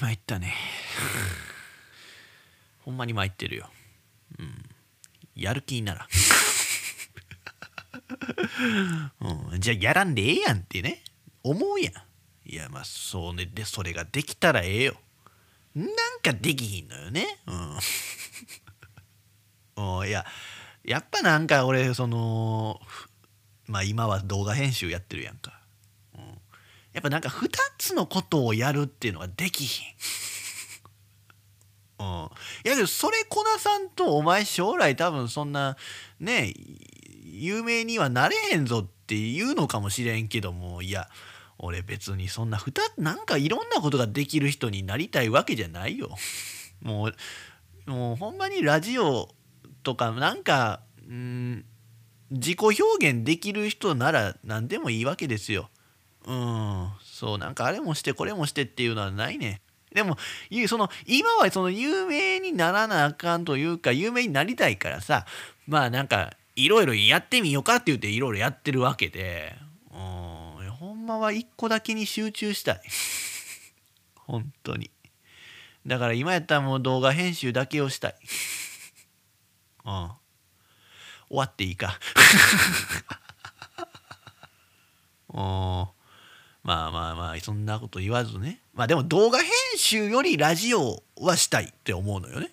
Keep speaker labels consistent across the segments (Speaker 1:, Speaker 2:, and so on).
Speaker 1: 参ったね。ほんまに参ってるよ。うん。やる気になら、うん、じゃあやらんでええやんってね。思うやん。いやまあそうね。でそれができたらええよ。なんかできひんのよね。うん いややっぱなんか俺そのまあ今は動画編集やってるやんか、やっぱなんか2つのことをやるっていうのができひんうん、いやけどそれこなさんとお前将来多分そんなね有名にはなれへんぞって言うのかもしれんけどもいや俺別にそんな2なんかいろんなことができる人になりたいわけじゃないよ。もうもうほんまにラジオとかなんかうん自己表現できる人なら何でもいいわけですよ。うん。そうなんかあれもしてこれもしてっていうのはないね。でもその今はその有名にならなあかんというか有名になりたいからさまあなんかいろいろやってみようかって言っていろいろやってるわけで。うん。ほんまは一個だけに集中したい。本当に。だから今やったらもう動画編集だけをしたい。うん。終わっていいか。うん。まあまあまあそんなこと言わずねまあでも動画編集よりラジオはしたいって思うのよね。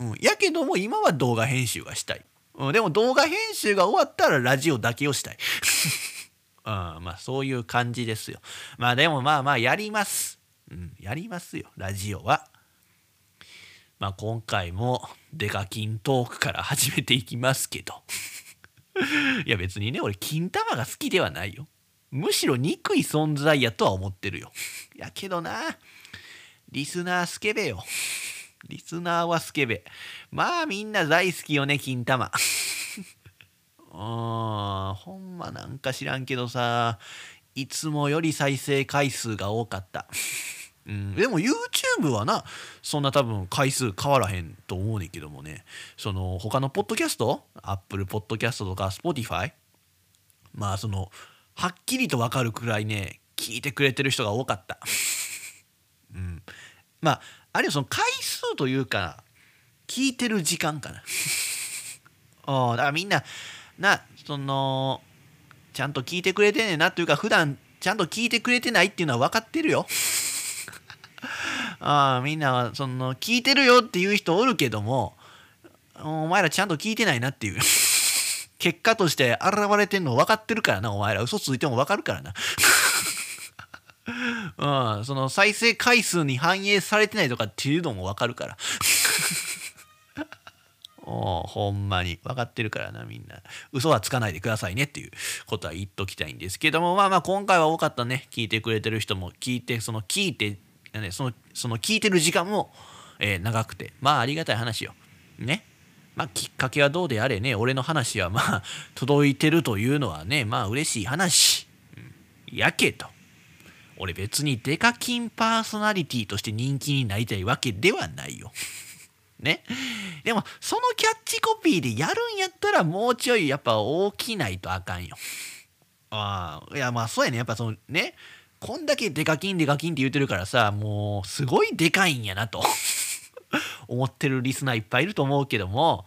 Speaker 1: うん、やけども今は動画編集がしたい。うん、でも動画編集が終わったらラジオだけをしたい。うん、まあそういう感じですよ。まあでもまあまあやります。うん、やりますよラジオは。まあ今回もデカ金トークから始めていきますけど。いや別にね俺金玉が好きではないよ。むしろ憎い存在やとは思ってるよ。やけどな、リスナースケベよ。リスナーはスケベ。まあみんな大好きよね、金玉。あほんまなんか知らんけどさ、いつもより再生回数が多かった。うん、でも YouTube はなそんな多分回数変わらへんと思うねんけどもねその他のポッドキャスト？Apple ポッドキャストとか Spotify まあそのはっきりと分かるくらいね聞いてくれてる人が多かった。うん、まああるいはその回数というか聞いてる時間かな。あ だからみんななそのちゃんと聞いてくれてねえなというか普段ちゃんと聞いてくれてないっていうのは分かってるよ。あ みんなその聞いてるよっていう人おるけどもお前らちゃんと聞いてないなっていう結果として現れてんの分かってるからな、お前ら。嘘ついても分かるからな。うん、その再生回数に反映されてないとかっていうのも分かるから。おほんまに。分かってるからなみんな。嘘はつかないでくださいねっていうことは言っときたいんですけども。まあまあ今回は多かったね。聞いてくれてる人も聞いてその聞いて、ね、そのその聞いてる時間も、えー、長くて。まあありがたい話よ。ね。まあ、きっかけはどうであれね、俺の話はまあ、届いてるというのはね、まあ、嬉しい話。うん、やけど、俺別にデカキンパーソナリティとして人気になりたいわけではないよ。ね。でも、そのキャッチコピーでやるんやったら、もうちょいやっぱ大きないとあかんよ。ああ、いや、まあそうやね。やっぱそのね、こんだけデカキンデカキンって言ってるからさ、もうすごいでかいんやなと。思ってるリスナーいっぱいいると思うけども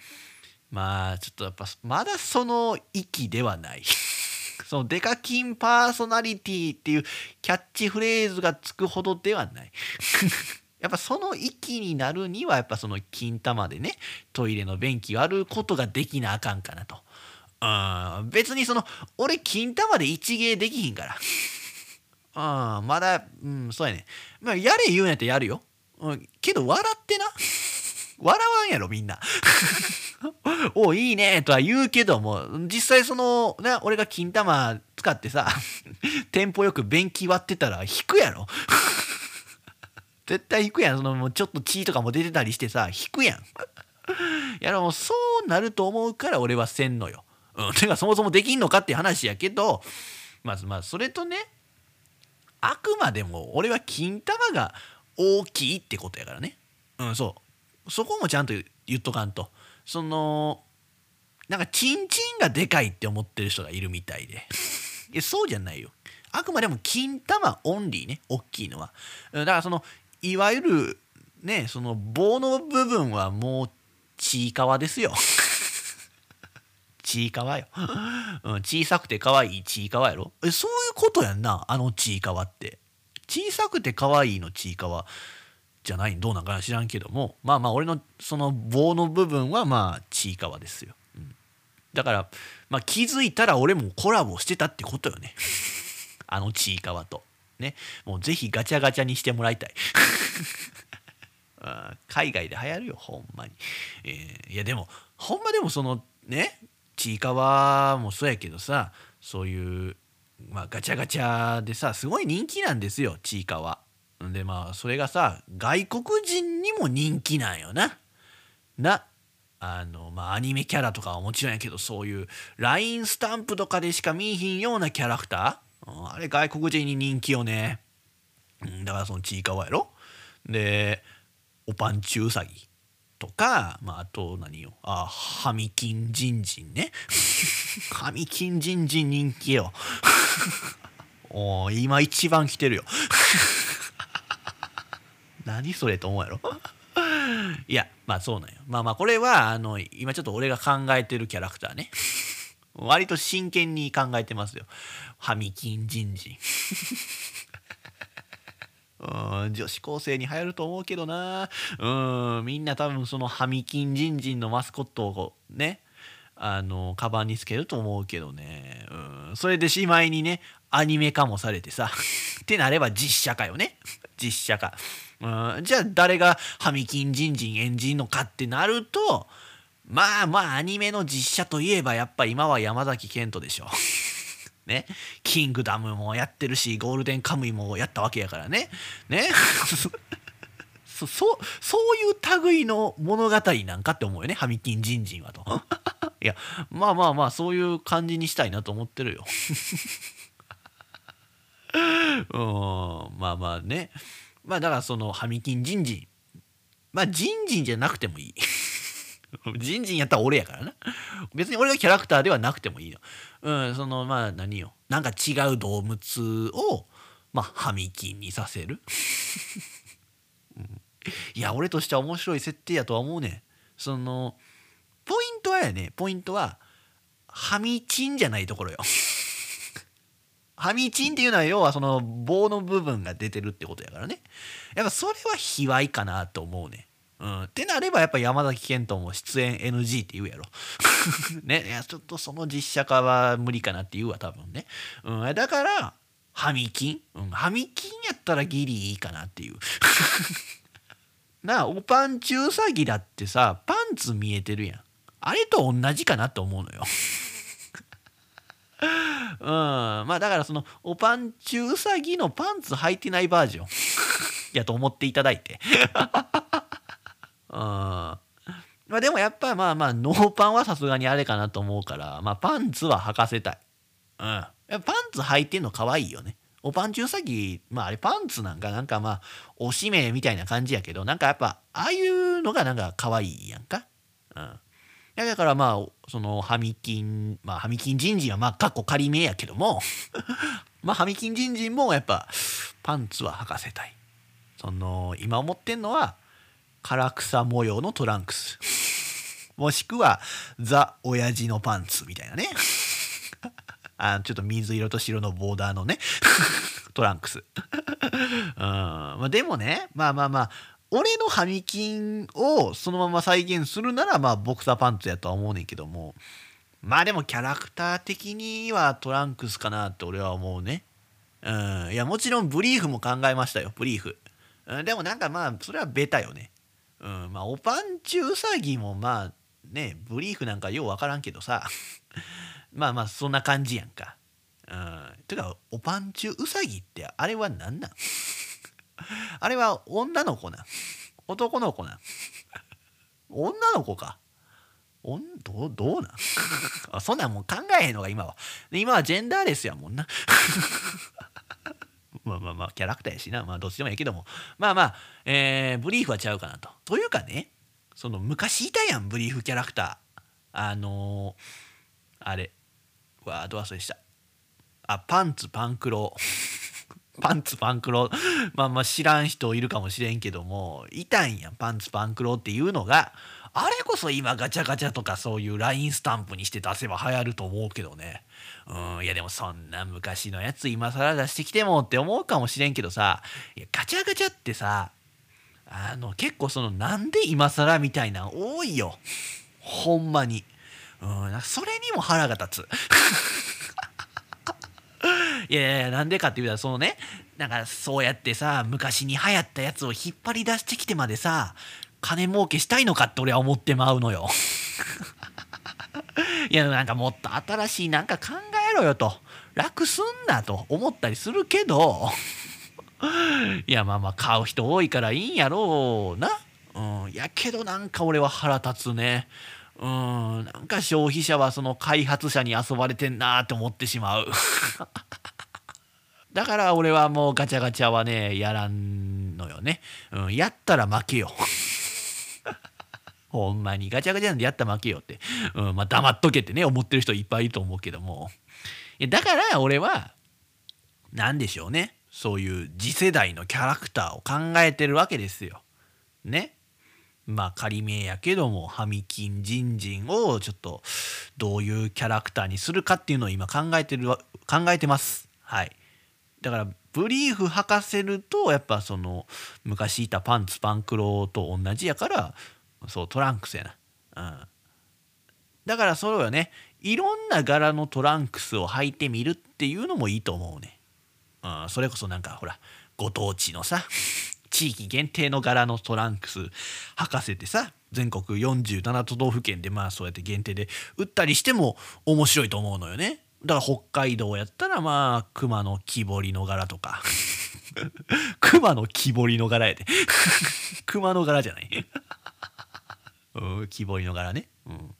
Speaker 1: まあちょっとやっぱまだその域ではない そのデカキンパーソナリティっていうキャッチフレーズがつくほどではない やっぱその域になるにはやっぱその金玉でねトイレの便器割ることができなあかんかなと。うん別にその俺金玉で一芸できひんから。うんまだうんそうやね。まあやれ言うんやったらやるよ。うん、けど笑ってな笑わんやろみんな。おいいねとは言うけども実際そのね俺が金玉使ってさ テンポよく便器割ってたら引くやろ。絶対引くやん。そのもうちょっと血とかも出てたりしてさ引くやん。いやでもそうなると思うから俺はせんのよ、うん、てかそもそもできんのかって話やけどまずまあそれとねあくまでも俺は金玉が大きいってことやからね。うんそう。そこもちゃんと言っとかんと。そのなんかチンチンがでかいって思ってる人がいるみたいで。いやそうじゃないよ。あくまでも金玉オンリーね大きいのは。だからそのいわゆるねその棒の部分はもうちいかわですよ。ちいかわよ、うん、小さくて可愛いちいかわやろ。えそういうことやんなあのちいかわって。小さくて可愛いのちいかわじゃないどうなんかな知らんけどもまあまあ俺のその棒の部分はまあちいかわですよ、うん、だからまあ気づいたら俺もコラボしてたってことよね。あのちいかわと。ね。もうぜひガチャガチャにしてもらいたい。海外で流行るよほんまに、えー、いやでもほんまでもそのねちいかわもそうやけどさそういう、まあ、ガチャガチャでさすごい人気なんですよちいかわ。でまあそれがさ外国人にも人気なんよな。なあのまあアニメキャラとかはもちろんやけどそういう LINE スタンプとかでしか見えひんようなキャラクター、あれ外国人に人気よね。だからそのちいかわやろ。でおぱんちゅうさぎとか、まあ、あと何よあハミキンジンジンね ハミキンジンジン人気よ お今一番来てるよ 何それと思うやろ？いやまあそうなんよ。まあまあこれはあの今ちょっと俺が考えてるキャラクターね。割と真剣に考えてますよ。ハミキンジンジンうん女子高生に流行ると思うけどな。うんみんな多分そのハミキンジンジンのマスコットをねあのカバンにつけると思うけどね。うんそれでしまいにねアニメ化もされてさ。ってなれば実写化よね。実写化。うんじゃあ誰がハミキンジンジン演じんのかってなるとまあまあアニメの実写といえばやっぱ今は山崎賢人でしょ。ね、キングダムもやってるしゴールデンカムイもやったわけやからね。ね。そそうそういう類の物語なんかって思うよね。ハミキンジンジンはと。いやまあまあまあそういう感じにしたいなと思ってるよ うん。まあまあね。まあだからそのハミキンジンジン。まあジンジンじゃなくてもいい。ジンジンやったら俺やからな。別に俺がキャラクターではなくてもいいようんそのまあ何よ。なんか違う動物をまあハミキンにさせる、いや俺としては面白い設定やとは思うねそのポイントはやね。ポイントはハミチンじゃないところよ。ハミチンっていうのは要はその棒の部分が出てるってことやからねやっぱそれは卑猥かなと思うねうん、ってなればやっぱ山崎賢人も出演 NG って言うやろ。ね、いやちょっとその実写化は無理かなって言うわ多分ね。うん、だからハミキン、うん、ハミキンやったらギリいいかなっていう。なあおパンチウサギだってさパンツ見えてるやん。あれと同じかなと思うのよ。うん、まあだからそのおパンチウサギのパンツ履いてないバージョン やと思っていただいてまあでもやっぱまあまあノーパンはさすがにあれかなと思うからまあパンツは履かせたい。うん。パンツ履いてんの可愛いよね。おパンチウサギ、まああれパンツなんかなんかまあおしめみたいな感じやけどなんかやっぱああいうのがなんか可愛いやんか。うん。だからまあそのハミキンまあハミキンジンジンはまあかっこ仮名やけども まあハミキンジンジンもやっぱパンツは履かせたい。その今思ってんのは唐草模様のトランクス。もしくはザ・親父のパンツみたいなね。あちょっと水色と白のボーダーのねトランクス。うん。まあ、でもねまあまあまあ俺のハミキンをそのまま再現するならまあボクサーパンツやとは思うねんけども。まあでもキャラクター的にはトランクスかなって俺は思うね。うん。いやもちろんブリーフも考えましたよブリーフ、うん、でもなんかまあそれはベタよね。うん、まあおぱんちゅうさぎもまあねブリーフなんかよう分からんけどさ。まあまあそんな感じやんか。うん、てかおぱんちゅうさぎってあれは何なん？あれは女の子な男の子な女の子かおんどどうなん あそんなんもう考えへんのが今は。今はジェンダーレスやもんな。まあまあまあ、キャラクターやしな。まあ、どっちでもいいけども。まあまあ、えー、ブリーフはちゃうかなと。というかね、その昔いたやん、ブリーフキャラクター。あのー、あれ。ワード忘れした。あ、パンツパンクロ。パンツパンクロまあまあ知らん人いるかもしれんけどもいたんやパンツパンクロっていうのが。あれこそ今ガチャガチャとかそういう LINE スタンプにして出せば流行ると思うけどね。うんいやでもそんな昔のやつ今更出してきてもって思うかもしれんけどさ。いやガチャガチャってさあの結構そのなんで今更みたいな多いよ。ほんまに。うんそれにも腹が立つ。いやいやなんでかって言うたらそのねなんかそうやってさ昔に流行ったやつを引っ張り出してきてまでさ金儲けしたいのかって俺は思ってまうのよ。いやなんかもっと新しいなんか考えろよと。楽すんなと思ったりするけど。いやまあまあ買う人多いからいいんやろうな。うんやけどなんか俺は腹立つね。うんなんか消費者はその開発者に遊ばれてんなって思ってしまう。だから俺はもうガチャガチャはねやらんのよね、うん、やったら負けよ ほんまにガチャガチャなんでやったら負けよって、うん、まあ黙っとけってね思ってる人いっぱいいると思うけどもだから俺は何でしょうねそういう次世代のキャラクターを考えてるわけですよ。ね。まあ仮名やけどもハミキンジンジンをちょっとどういうキャラクターにするかっていうのを今考えてる考えてます。はい。だからブリーフ履かせるとやっぱその昔いたパンツパンクロと同じやからそうトランクスやな。うん。だからそれはねいろんな柄のトランクスを履いてみるっていうのもいいと思うね。うん、それこそなんかほらご当地のさ 地域限定の柄のトランクス履かせてさ全国47都道府県でまあそうやって限定で売ったりしても面白いと思うのよねだから北海道やったらまあ熊の木彫りの柄とか。熊の木彫りの柄やで。熊の柄じゃない。うん木彫りの柄ね。うん。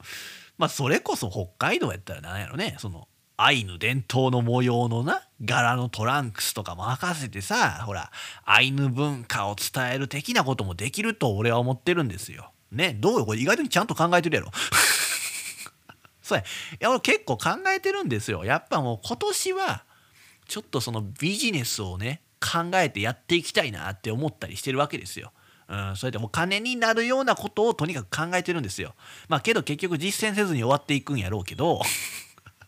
Speaker 1: まあそれこそ北海道やったら何やろね。そのアイヌ伝統の模様のな柄のトランクスとかも任せてさほらアイヌ文化を伝える的なこともできると俺は思ってるんですよ。ね。どうよこれ。意外とちゃんと考えてるやろ。そうやいや俺結構考えてるんですよ。やっぱもう今年はちょっとそのビジネスをね考えてやっていきたいなって思ったりしてるわけですよ。うん、それでお金になるようなことをとにかく考えてるんですよ。まあけど結局実践せずに終わっていくんやろうけど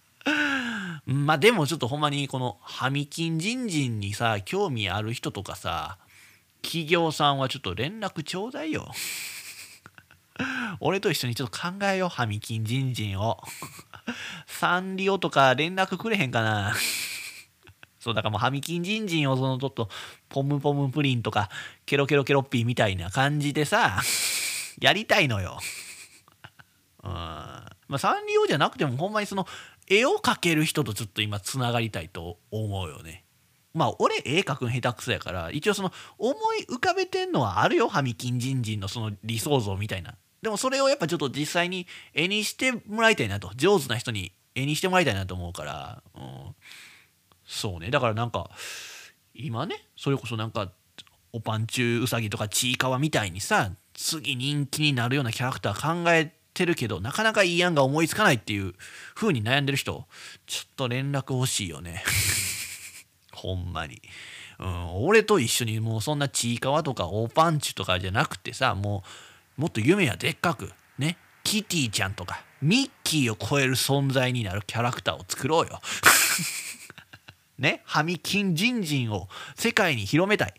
Speaker 1: まあでもちょっとほんまにこのハミキン人人にさ興味ある人とかさ企業さんはちょっと連絡ちょうだいよ。俺と一緒にちょっと考えようハミキン人人を。サンリオとか連絡くれへんかな。そうだからもうハミキン人人をそのちょっとポムポムプリンとかケロケロケロッピーみたいな感じでさ やりたいのよ。うんまあサンリオじゃなくてもほんまにその絵を描ける人とちょっと今つながりたいと思うよね。まあ俺絵描くん下手くそやから一応その思い浮かべてんのはあるよハミキンジンジンのその理想像みたいな。でもそれをやっぱちょっと実際に絵にしてもらいたいなと。上手な人に絵にしてもらいたいなと思うから、うん、そうね。だからなんか今ねそれこそなんかおぱんちゅううさぎとかちいかわみたいにさ次人気になるようなキャラクター考えてるけどなかなかいい案が思いつかないっていう風に悩んでる人ちょっと連絡欲しいよね。ほんまに、うん、俺と一緒にもうそんなちいかわとか大パンチとかじゃなくてさもうもっと夢はでっかく。ね。キティちゃんとか。ミッキーを超える存在になるキャラクターを作ろうよ。ね。ハミキンジンジンを世界に広めたい。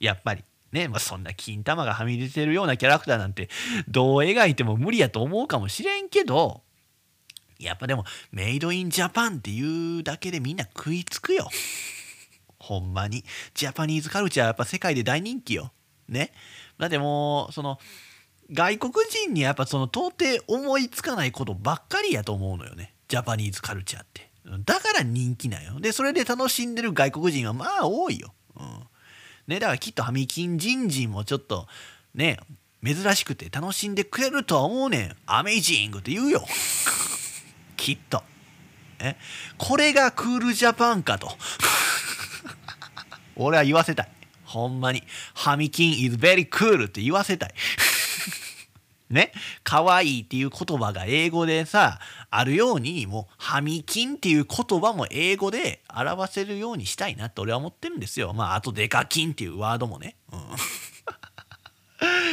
Speaker 1: やっぱり。ね。まあ、そんな金玉がはみ出てるようなキャラクターなんてどう描いても無理やと思うかもしれんけど。やっぱでもメイドインジャパンっていうだけでみんな食いつくよ。ほんまに。ジャパニーズカルチャーやっぱ世界で大人気よ。ね。だってもうその外国人にやっぱその到底思いつかないことばっかりやと思うのよね。ジャパニーズカルチャーって。だから人気なんよ。で、それで楽しんでる外国人はまあ多いよ。うん。ね、だからきっとハミキンジンジンもちょっとね、珍しくて楽しんでくれるとは思うねん。アメイジングって言うよ。きっと。え？これがクールジャパンかと。俺は言わせたい。ほんまに。ハミキン is very cool って言わせたい。ね？可愛いっていう言葉が英語でさあるようにもうハミキンっていう言葉も英語で表せるようにしたいなって俺は思ってるんですよ。まああとデカキンっていうワードもね、うん。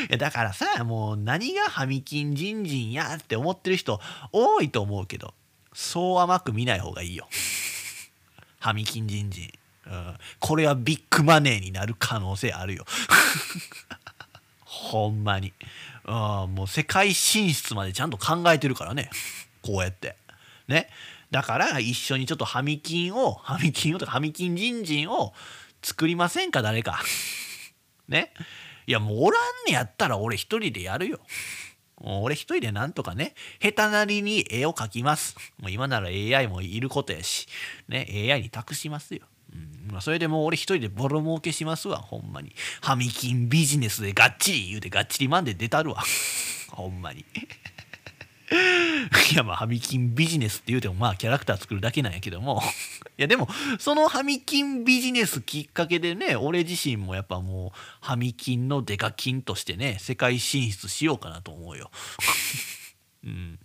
Speaker 1: だからさもう何がハミキンジンジンやって思ってる人多いと思うけどそう甘く見ない方がいいよ。ハミキンジンジン、うん、これはビッグマネーになる可能性あるよ。ほんまに、うん、もう世界進出までちゃんと考えてるからね。こうやって。ね。だから一緒にちょっとハミキンをハミキンをとかハミキンジンジンを作りませんか誰か。ね。いやもうおらんねやったら俺一人でやるよ。俺一人でなんとかね、下手なりに絵を描きます。もう今なら AI もいることやし、ね、AI に託しますよ。うんま、それでもう俺一人でボロ儲けしますわ、ほんまに。ハミキンビジネスでがっちり言うてがっちりマンで出たるわ。ほんまに。いやまあハミキンビジネスって言うてもまあキャラクター作るだけなんやけども いやでもそのハミキンビジネスきっかけでね俺自身もやっぱもうハミキンのデカキンとしてね世界進出しようかなと思うよ。うん、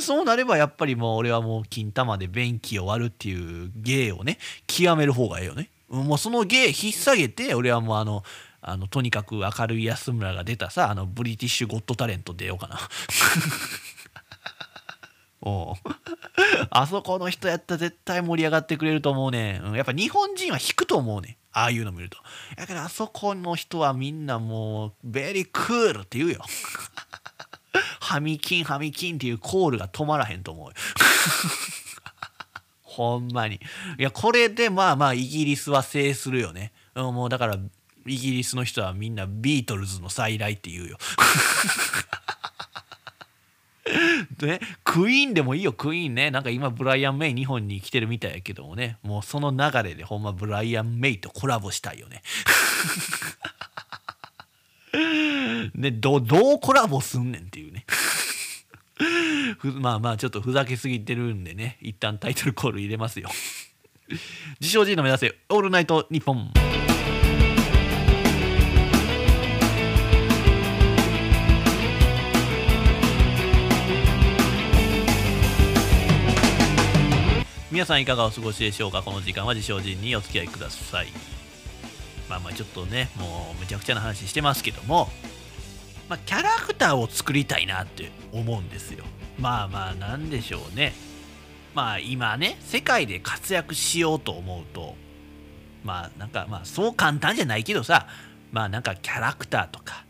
Speaker 1: そうなればやっぱりもう俺はもう金玉で便器を割るっていう芸をね極める方がええよね。もうその芸引っ提げて俺はもうあのあのとにかく明るい安村が出たさあのブリティッシュゴッドタレント出ようかな。おあそこの人やったら絶対盛り上がってくれると思うね、うん、やっぱ日本人は引くと思うねああいうの見ると。だからあそこの人はみんなもうベリークールって言うよ。ハミキンハミキンっていうコールが止まらへんと思う。ほんまに。いやこれでまあまあイギリスは制するよね。もうだからイギリスの人はみんなビートルズの再来って言うよ。ね、クイーンでもいいよクイーンね。なんか今ブライアン・メイ日本に来てるみたいやけどもね。もうその流れでほんまブライアン・メイとコラボしたいよね。でどどうコラボすんねんっていうね。まあまあちょっとふざけすぎてるんでね。一旦タイトルコール入れますよ。自称 G の目指せオールナイトニッポン。皆さんいかがお過ごしでしょうか？この時間は自称人にお付き合いください。まあまあちょっとねもうめちゃくちゃな話してますけどもまあキャラクターを作りたいなって思うんですよまあまあなんでしょうねまあ今ね世界で活躍しようと思うとまあなんかまあそう簡単じゃないけどさまあなんかキャラクターとか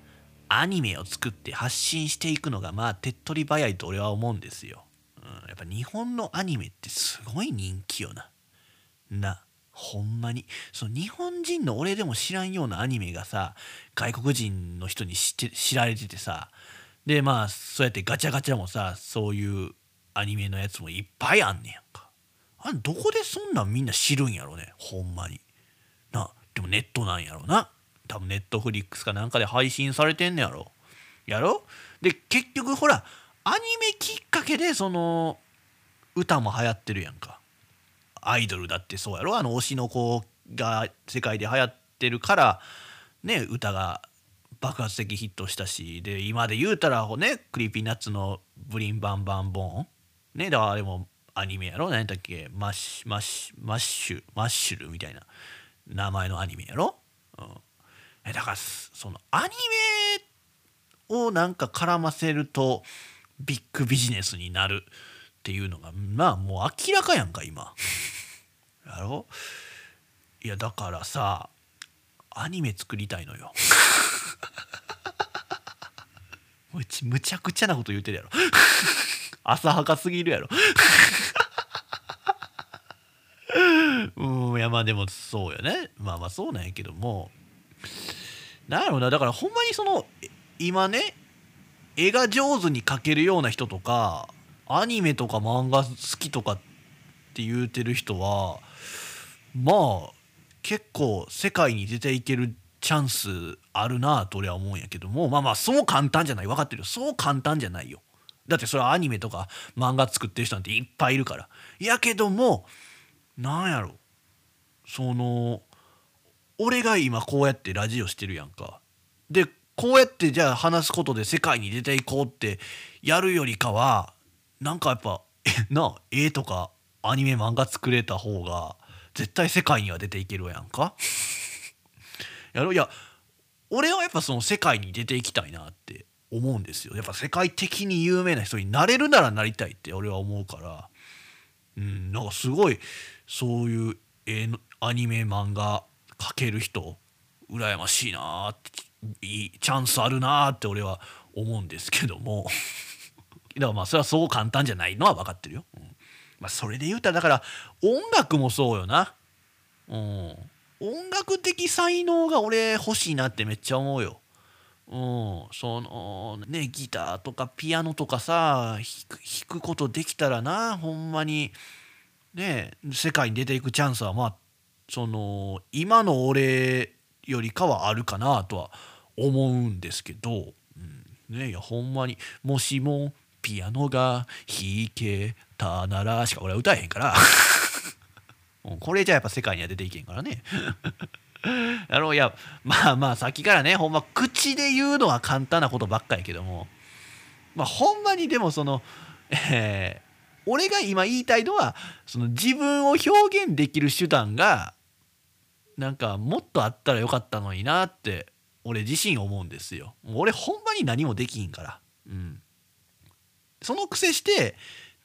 Speaker 1: アニメを作って発信していくのがまあ手っ取り早いと俺は思うんですようんやっぱ日本のアニメってすごい人気よな。な。ほんまに。その日本人の俺でも知らんようなアニメがさ、外国人の人に知って知られててさ、でまあそうやってガチャガチャもさ、そういうアニメのやつもいっぱいあんねやんか。あどこでそんなんみんな知るんやろね、ほんまに。な、でもネットなんやろな。多分ネットフリックスかなんかで配信されてんねやろ。やろ？で結局ほらアニメきっかけでその歌も流行ってるやんかアイドルだってそうやろ？あの推しの子が世界で流行ってるからね歌が爆発的ヒットしたしで今で言うたらねクリーピーナッツの「ブリンバンバンボーン」ねだからあれもアニメやろ？何だっけ？マッシュマッシュマッシュマッシュルみたいな。名前のアニメやろ、うん、えだからそのアニメをなんか絡ませるとビッグビジネスになる。っていうのがまあもう明らかやんか今。やろ？いやだからさアニメ作りたいのよ。むちむちゃくちゃなこと言うてるやろ。浅はかすぎるやろ。うんいやまあでもそうよね。まあまあそうなんやけども。なんやろなだからほんまにその今ね絵が上手に描けるような人とかアニメとか漫画好きとかって言うてる人はまあ結構世界に出ていけるチャンスあるなと俺は思うんやけどもまあまあそう簡単じゃない。分かってるよ。そう簡単じゃないよ。だってそれはアニメとか漫画作ってる人なんていっぱいいるから。やけどもなんやろ。その俺が今こうやってラジオしてるやんか。でこうやってじゃあ話すことで世界に出ていこうってやるよりかはなんかやっぱ な絵とかアニメ漫画作れた方が絶対世界には出ていけるやんか？やろ？いや俺はやっぱその世界に出ていきたいなって思うんですよ。やっぱ世界的に有名な人になれるならなりたいって俺は思うから。うんなんかすごいそういう絵のアニメ漫画描ける人羨ましいなっていいチャンスあるなって俺は思うんですけども。だからまあそれはそう簡単じゃないのは分かってるよ。うんまあ、それで言うたらだから音楽もそうよな。うん、音楽的才能が俺欲しいなってめっちゃ思うよ。うん、そのねギターとかピアノとかさ弾くことできたらなほんまにね世界に出ていくチャンスはまあその今の俺よりかはあるかなとは思うんですけど、うん、ねいやほんまにもしもピアノが弾けたならしか俺は歌えへんから これじゃやっぱ世界には出ていけんからねやろういやまあまあさっきからねほんま口で言うのは簡単なことばっかやけどもまあほんまにでもそのえー、俺が今言いたいのはその自分を表現できる手段がなんかもっとあったらよかったのになって俺自身思うんですよ。俺ほんまに何もできんから。うん。その癖して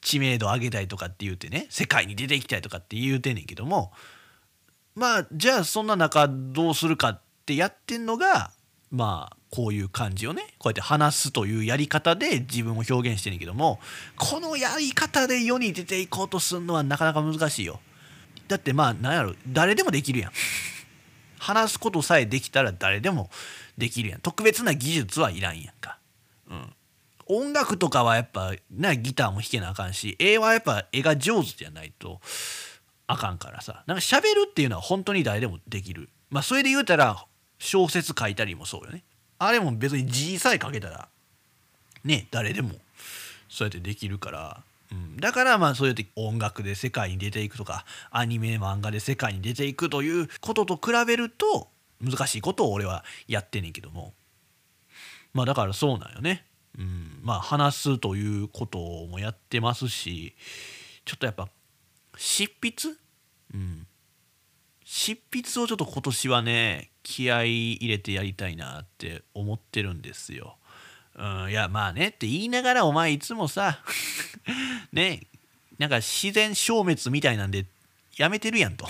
Speaker 1: 知名度上げたいとかって言うてね世界に出ていきたいとかって言うてんねんけどもまあじゃあそんな中どうするかってやってんのがまあこういう感じをねこうやって話すというやり方で自分を表現してんねんけどもこのやり方で世に出ていこうとするのはなかなか難しいよ。だってまあ何やろ誰でもできるやん。話すことさえできたら誰でもできるやん。特別な技術はいらんやんか。うん。音楽とかはやっぱなギターも弾けなあかんし絵はやっぱ絵が上手じゃないとあかんからさ。なんか喋るっていうのは本当に誰でもできる。まあそれで言うたら小説書いたりもそうよね。あれも別に字さえ書けたらね誰でもそうやってできるから、うん、だからまあそうやって音楽で世界に出ていくとかアニメ漫画で世界に出ていくということと比べると難しいことを俺はやってんねんけども。まあだからそうなんよね。うん、まあ話すということもやってますしちょっとやっぱ執筆、うん、執筆をちょっと今年はね気合い入れてやりたいなって思ってるんですよ。うん、いやまあねって言いながらお前いつもさ ねなんか自然消滅みたいなんでやめてるやんと。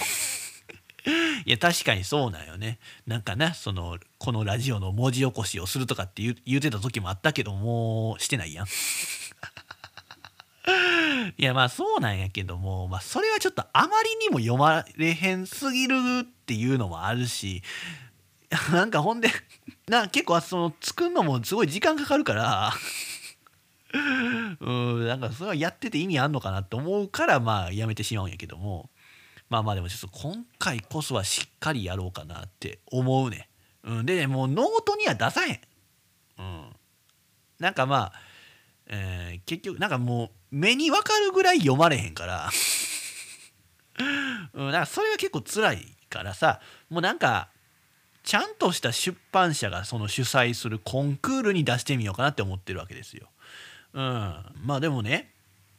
Speaker 1: いや確かにそうなんよね。なんかなそのこのラジオの文字起こしをするとかって言言うてた時もあったけどもうしてないやん。いやまあそうなんやけども、まあ、それはちょっとあまりにも読まれへんすぎるっていうのもあるし なんかほんでな結構その作るのもすごい時間かかるからうんなんかそれはやってて意味あんのかなって思うからまあやめてしまうんやけども。まあまあでもちょっと今回こそはしっかりやろうかなって思うね。うん、で、ね、もうノートには出さへん。うん。なんかまあ、えー、結局なんかもう目に分かるぐらい読まれへんから うん、なんかそれが結構辛いからさもうなんかちゃんとした出版社がその主催するコンクールに出してみようかなって思ってるわけですよ。うん、まあでもね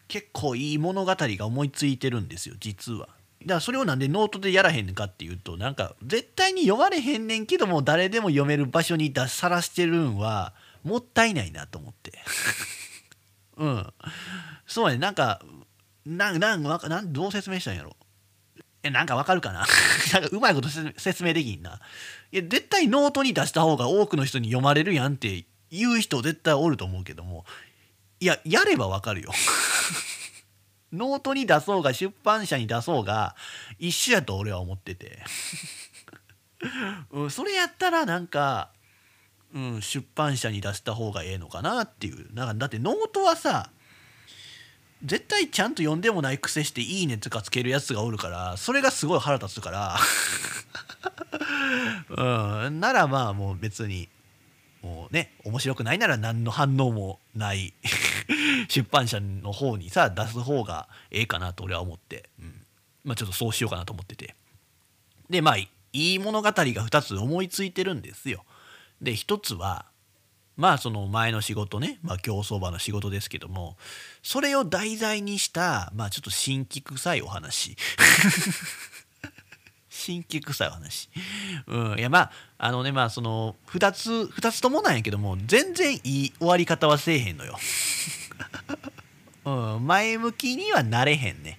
Speaker 1: 結構いい物語が思いついてるんですよ実は。だからそれをなんでノートでやらへんかっていうとなんか絶対に読まれへんねんけども誰でも読める場所に出さらしてるんは もったいないなと思って。うん。そうねなんかなんなんなんどう説明したんやろ。えなんかわかるかな？なんかうまいこと説明できんな。いや絶対ノートに出した方が多くの人に読まれるやんって言う人絶対おると思うけども。いややればわかるよ。ノートに出そうが出版社に出そうが一緒やと俺は思ってて。うん、それやったらなんか、うん、出版社に出した方がええのかなっていう。なんかだってノートはさ絶対ちゃんと読んでもない癖して「いいね」とかつけるやつがおるからそれがすごい腹立つから。うんならまあもう別にもうね面白くないなら何の反応もない 出版社の方にさ出す方がええかなと俺は思って、うん、まあちょっとそうしようかなと思ってて。でまあいい物語が2つ思いついてるんですよ。で1つはまあその前の仕事ね、まあ、競走馬の仕事ですけどもそれを題材にしたまあちょっと新規臭いお話。新規臭いお話。うんいやまああのねまあその2つ2つともなんやけども全然いい終わり方はせえへんのよ。うん前向きにはなれへんね。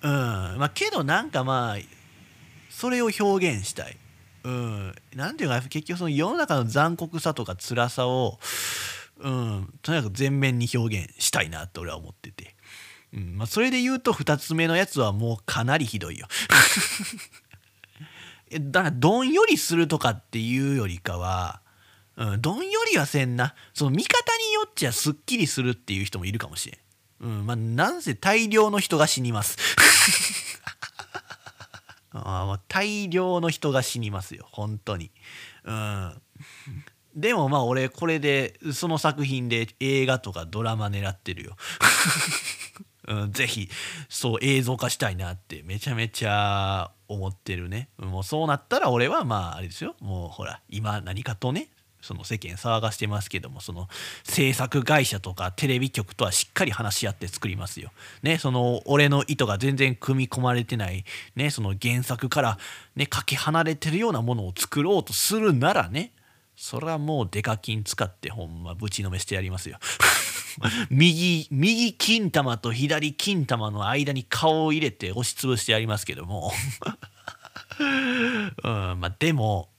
Speaker 1: うんまあけどなんかまあそれを表現したい。うん、なんていうか結局その世の中の残酷さとか辛さを、うん、とにかく全面に表現したいなって俺は思ってて、うんまあ、それで言うと2つ目のやつはもうかなりひどいよ。だからどんよりするとかっていうよりかは、うん、どんよりはせんな。その見方によっちゃすっきりするっていう人もいるかもしれん。うんまあ、なんせ大量の人が死にます。あ大量の人が死にますよ。本当に。うん。でもまあ俺これでその作品で映画とかドラマ狙ってるよ。うん、ぜひそう映像化したいなってめちゃめちゃ思ってるねもうそうなったら俺はまああれですよもうほら今何かとねその世間騒がしてますけどもその制作会社とかテレビ局とはしっかり話し合って作りますよ。ねその俺の意図が全然組み込まれてないねその原作からねかけ離れてるようなものを作ろうとするならねそれはもうデカ金使ってほんまぶちのめしてやりますよ。右右金玉と左金玉の間に顔を入れて押しつぶしてやりますけども うんまあでも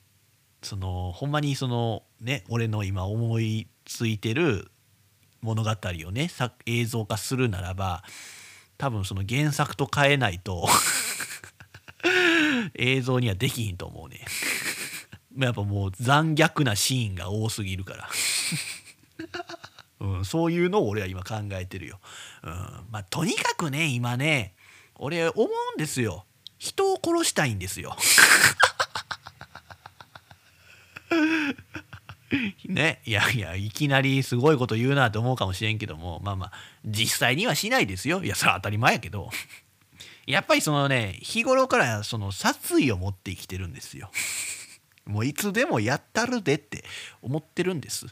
Speaker 1: そのほんまにそのね俺の今思いついてる物語をね映像化するならば多分その原作と変えないと 映像にはできひんと思うねやっぱもう残虐なシーンが多すぎるから。うん、そういうのを俺は今考えてるよ、うん、まあとにかくね今ね俺思うんですよ。人を殺したいんですよ。ねいやいやいきなりすごいこと言うなと思うかもしれんけどもまあまあ実際にはしないですよ。いやそれは当たり前やけど。やっぱりそのね日頃からその殺意を持って生きてるんですよ。もういつでもやったるでって思ってるんです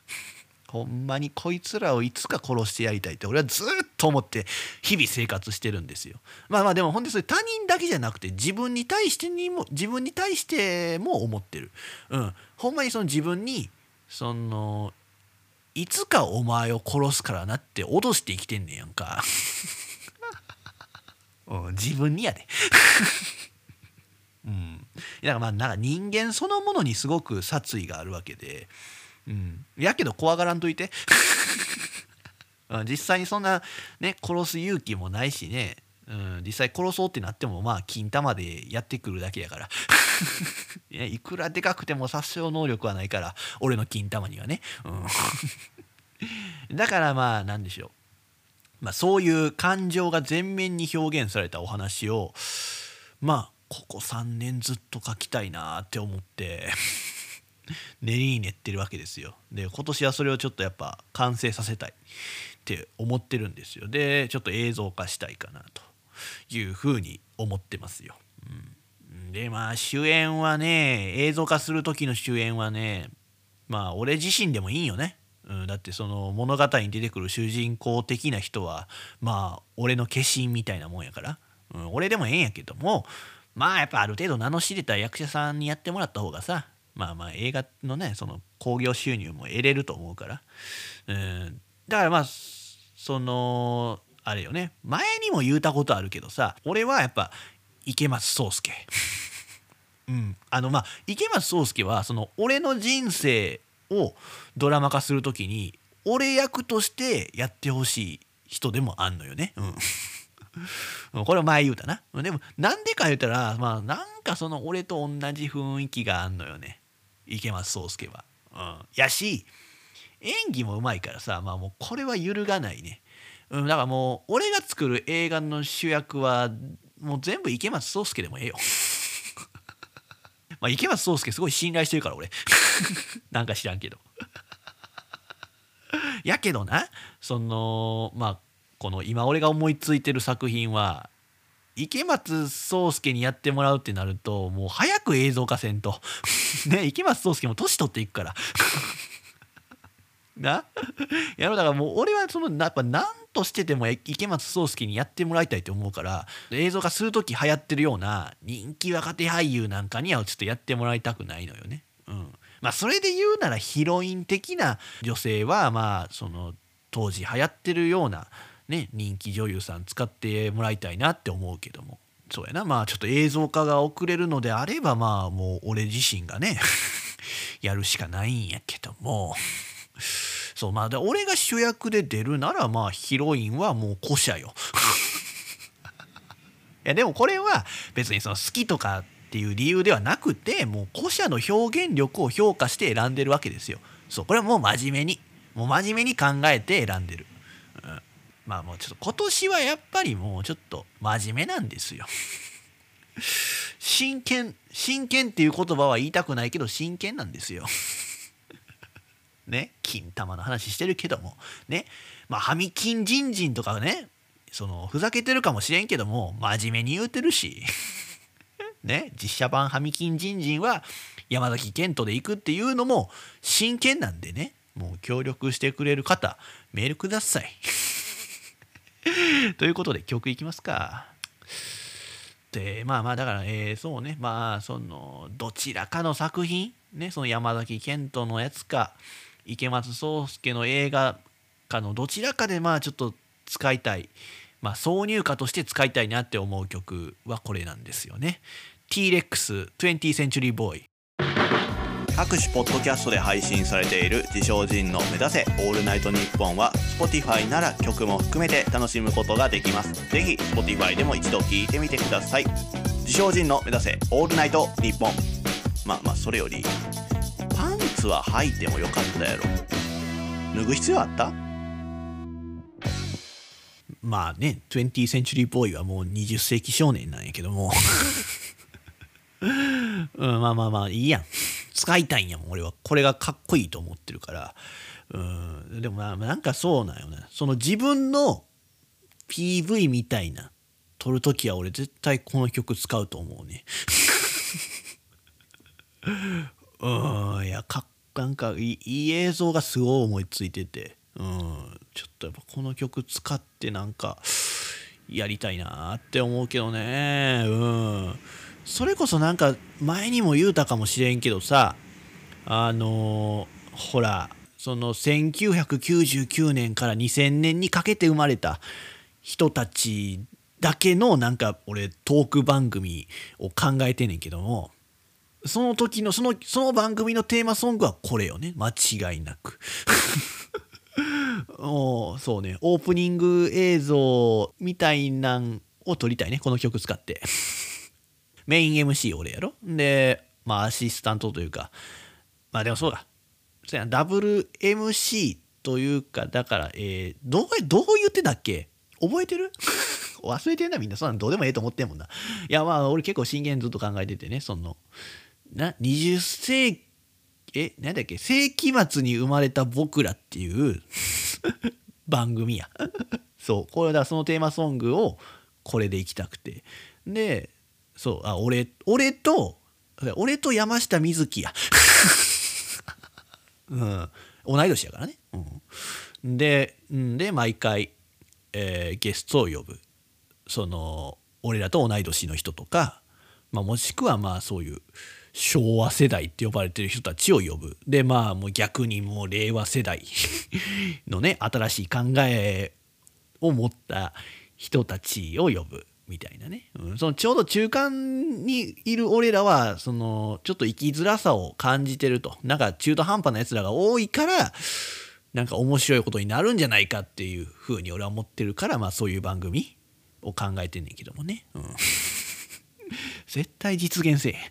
Speaker 1: ほんまにこいつらをいつか殺してやりたいって俺はずっと思って日々生活してるんですよ。まあまあでも本当にそれ他人だけじゃなくて自分に対してにも自分に対しても思ってる。うん。ほんまにその自分にそのいつかお前を殺すからなって脅して生きてんねやんか。自分にやで。うん、だからまあなんか人間そのものにすごく殺意があるわけで、うん、やけど怖がらんといて。実際にそんなね殺す勇気もないしね、うん、実際殺そうってなってもまあ金玉でやってくるだけやから。いやいくらでかくても殺傷能力はないから俺の金玉にはね、うん、だからまあなんでしょう、まあ、そういう感情が全面に表現されたお話をまあここ3年ずっと書きたいなって思って 練りに練ってるわけですよ。で今年はそれをちょっとやっぱ完成させたいって思ってるんですよ。でちょっと映像化したいかなというふうに思ってますよ、うん、でまあ主演はね映像化する時の主演はねまあ俺自身でもいいよね。うん、だってその物語に出てくる主人公的な人はまあ俺の化身みたいなもんやから、うん、俺でもええんやけどもまあやっぱある程度名の知れた役者さんにやってもらった方がさまあまあ映画のねその興行収入も得れると思うから、うん、だからまあそのあれよね。前にも言うたことあるけどさ俺はやっぱ池松壮亮 うん。あのまあ池松壮亮はその俺の人生をドラマ化する時に俺役としてやってほしい人でもあんのよね。うんこれは前言うたな。でも、なんでか言うたら、まあ、なんかその俺と同じ雰囲気があんのよね。池松壮亮は。うん、やし演技もうまいからさまあもうこれは揺るがないね。うん、だからもう俺が作る映画の主役はもう全部池松壮亮でもええよ。まあ池松壮亮すごい信頼してるから俺。なんか知らんけど。やけどなそのまあこの今俺が思いついてる作品は池松壮亮にやってもらうってなるともう早く映像化せんと。ね池松壮亮も年取っていくから。な？やろだからもう俺はそのやっぱ何としてでも池松壮亮にやってもらいたいと思うから映像化する時流行ってるような人気若手俳優なんかにはちょっとやってもらいたくないのよね。うん。まあそれで言うならヒロイン的な女性はまあその当時流行ってるようなね人気女優さん使ってもらいたいなって思うけども。そうやな。まあちょっと映像化が遅れるのであればまあもう俺自身がね やるしかないんやけども。そうまあで俺が主役で出るならまあヒロインはもう古社よ。いやでもこれは別にその好きとかっていう理由ではなくてもう古社の表現力を評価して選んでるわけですよ。そうこれはもう真面目にもう真面目に考えて選んでる、まあもうちょっと今年はやっぱりもうちょっと真面目なんですよ。真剣真剣っていう言葉は言いたくないけど真剣なんですよ。ね？金玉の話してるけども。ね？まあハミキンジンジンとかね。そのふざけてるかもしれんけども真面目に言うてるし。ね？実写版ハミキンジンジンは山崎賢人で行くっていうのも真剣なんでね。もう協力してくれる方メールください。ということで曲いきますか。でまあまあだからえー、そうね。まあそのどちらかの作品ね。その山崎賢人のやつか池松壮亮の映画かのどちらかでまあちょっと使いたい、まあ、挿入歌として使いたいなって思う曲はこれなんですよね。T-Rex 20th Century Boy
Speaker 2: 各種ポッドキャストで配信されている自称人の目指せオールナイトニッポンは Spotify なら曲も含めて楽しむことができます。ぜひ Spotify でも一度聞いてみてください。自称人の目指せオールナイトニッポン。まあまあそれよりパンツは履いてもよかったやろ。脱ぐ必要あった？
Speaker 1: まあね、20th Century Boy はもう20世紀少年なんやけどもうん、まあまあまあいいやん。使いたいんやもん俺は。これがかっこいいと思ってるから。うんでもななんかそうなんよね。その自分の PV みたいな撮るときは俺絶対この曲使うと思うね。うんいやかなんかいい映像がすごい思いついてて。うんちょっとやっぱこの曲使ってなんかやりたいなって思うけどね。うん。それこそなんか前にも言うたかもしれんけどさあのー、ほらその1999年から2000年にかけて生まれた人たちだけのなんか俺トーク番組を考えてんねんけどもその時のそのその番組のテーマソングはこれよね。間違いなく。おそうね。オープニング映像みたいなんを撮りたいね。この曲使って。メイン MC 俺やろ？で、まあアシスタントというか、まあでもそうだ。そやダブル MC というか、だから、えー、どう、どう言ってたっけ？覚えてる？忘れてんなみんな。そんなんどうでもええと思ってんもんな。いやまあ俺結構真剣ずっと考えててね、その、な、20世紀、え、なんだっけ？世紀末に生まれた僕らっていう 番組や。そう。これだ、そのテーマソングをこれでいきたくて。で、そうあ俺俺と俺と山下美月や、うん、同い年やからね、うん、でで毎回、えー、ゲストを呼ぶ。その俺らと同い年の人とか、まあ、もしくはまあそういう昭和世代って呼ばれてる人たちを呼ぶ。でまあもう逆にもう令和世代のね新しい考えを持った人たちを呼ぶ。みたいなね、うん、そのちょうど中間にいる俺らはそのちょっと生きづらさを感じてると。なんか中途半端なやつらが多いからなんか面白いことになるんじゃないかっていうふうに俺は思ってるからまあそういう番組を考えてんねんけどもね、うん、絶対実現せえ。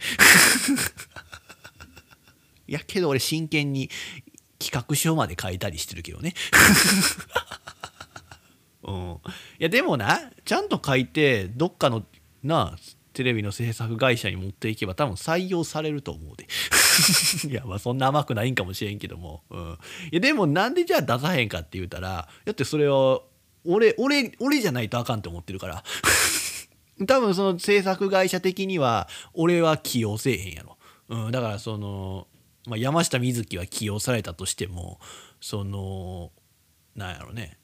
Speaker 1: やけど俺真剣に企画書まで書いたりしてるけどね。うん、いやでもなちゃんと書いてどっかのなテレビの制作会社に持っていけば多分採用されると思うで。いやまあそんな甘くないんかもしれんけども、うん、いやでもなんでじゃあ出さへんかって言うたらだってそれは俺俺俺じゃないとあかんって思ってるから。多分その制作会社的には俺は起用せえへんやろ、うん、だからそのまあ、山下美月は起用されたとしてもそのなんやろね。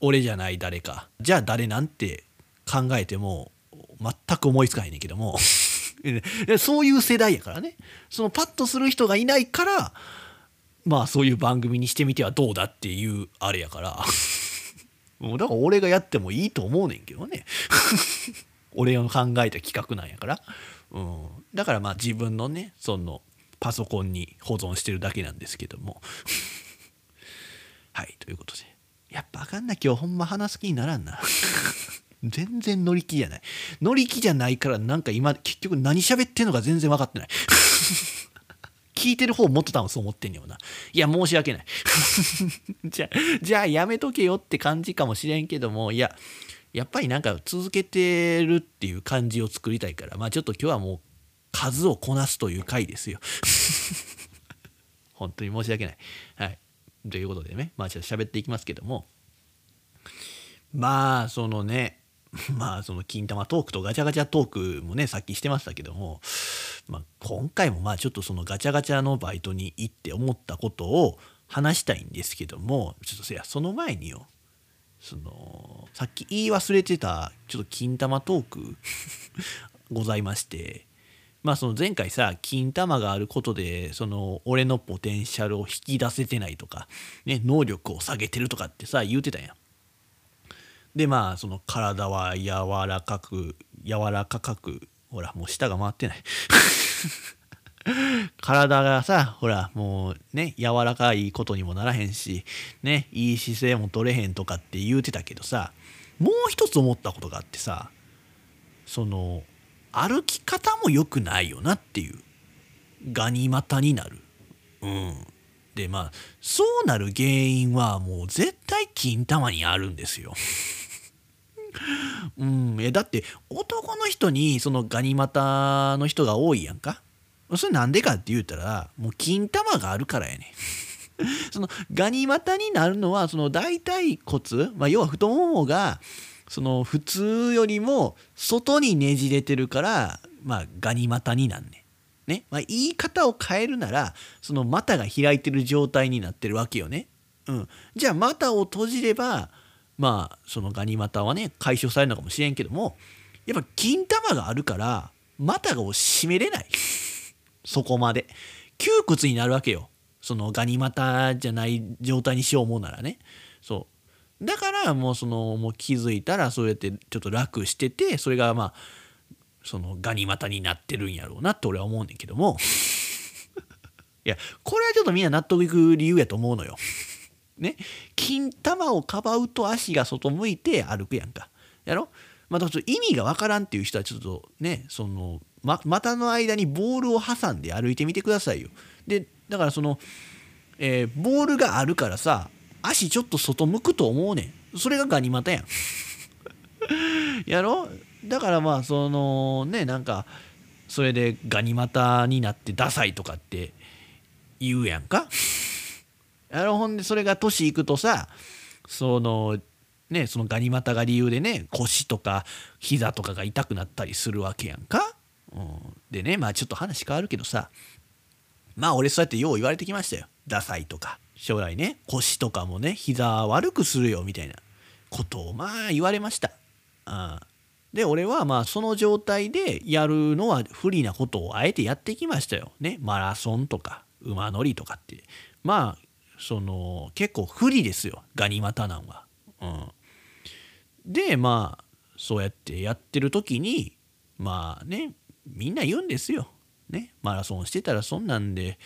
Speaker 1: 俺じゃない誰か。じゃあ誰なんて考えても全く思いつかへんねんけども。そういう世代やからね。そのパッとする人がいないからまあそういう番組にしてみてはどうだっていうあれやから。もうだから俺がやってもいいと思うねんけどね。俺の考えた企画なんやから、うん、だからまあ自分のねそのパソコンに保存してるだけなんですけども。はいということで。やっぱあかんな今日ほんま話す気にならんな。全然乗り気じゃない。乗り気じゃないからなんか今結局何喋ってんのか全然分かってない。聞いてる方もっと多分そう思ってんねよな。いや申し訳ない。じゃあじゃあやめとけよって感じかもしれんけどもいややっぱりなんか続けてるっていう感じを作りたいからまあちょっと今日はもう数をこなすという回ですよ。本当に申し訳ない。はい。ということでねまあちょっと喋っていきますけども。まあそのね まあその金玉トークとガチャガチャトークもねさっきしてましたけども、まあ、今回もまあちょっとそのガチャガチャのバイトに行って思ったことを話したいんですけども。ちょっとそやその前によそのさっき言い忘れてたちょっと金玉トーク ございまして。まあその前回さ金玉があることでその俺のポテンシャルを引き出せてないとか、ね、能力を下げてるとかってさ言うてたんや。でまあその体は柔らかく柔らかくほらもう舌が回ってない 体がさほらもうね柔らかいことにもならへんしねいい姿勢も取れへんとかって言うてたけどさもう一つ思ったことがあってさその歩き方も良くないよなっていうガニ股になる。うん。でまあそうなる原因はもう絶対金玉にあるんですよ。うん、えだって男の人にそのガニ股の人が多いやんか。それなんでかって言うたらもう金玉があるからやね そのガニ股になるのはその大腿骨、まあ、要は太ももがその普通よりも外にねじれてるから、まあ、ガニ股になんねん。ね。まあ、言い方を変えるならその股が開いてる状態になってるわけよね。うん、じゃあ股を閉じればまあそのガニ股はね解消されるのかもしれんけどもやっぱ金玉があるから股を締めれない。そこまで。窮屈になるわけよ。そのガニ股じゃない状態にしよう思うならね。そう。だからもうそのもう気づいたらそうやってちょっと楽しててそれがまあそのガニ股になってるんやろうなって俺は思うねんけども いやこれはちょっとみんな納得いく理由やと思うのよ。ね金玉をかばうと足が外向いて歩くやんか。やろ？まあ、だから意味がわからんっていう人はちょっとねその、ま、股の間にボールを挟んで歩いてみてくださいよ。でだからその、えーボールがあるからさ足ちょっと外向くと思うねん。それがガニ股やん。やろ？だからまあそのねなんかそれでガニ股になってダサいとかって言うやんか。やろ？ほんでそれが年いくとさそのねそのガニ股が理由でね腰とか膝とかが痛くなったりするわけやんか。うん、でねまあちょっと話変わるけどさまあ俺そうやってよう言われてきましたよ。ダサいとか将来ね腰とかもね膝悪くするよみたいなことをまあ言われました。あで俺はまあその状態でやるのは不利なことをあえてやってきましたよ。ねマラソンとか馬乗りとかってまあその結構不利ですよガニ股なんは。うん、でまあそうやってやってる時にまあねみんな言うんですよ。ねマラソンしてたらそんなんで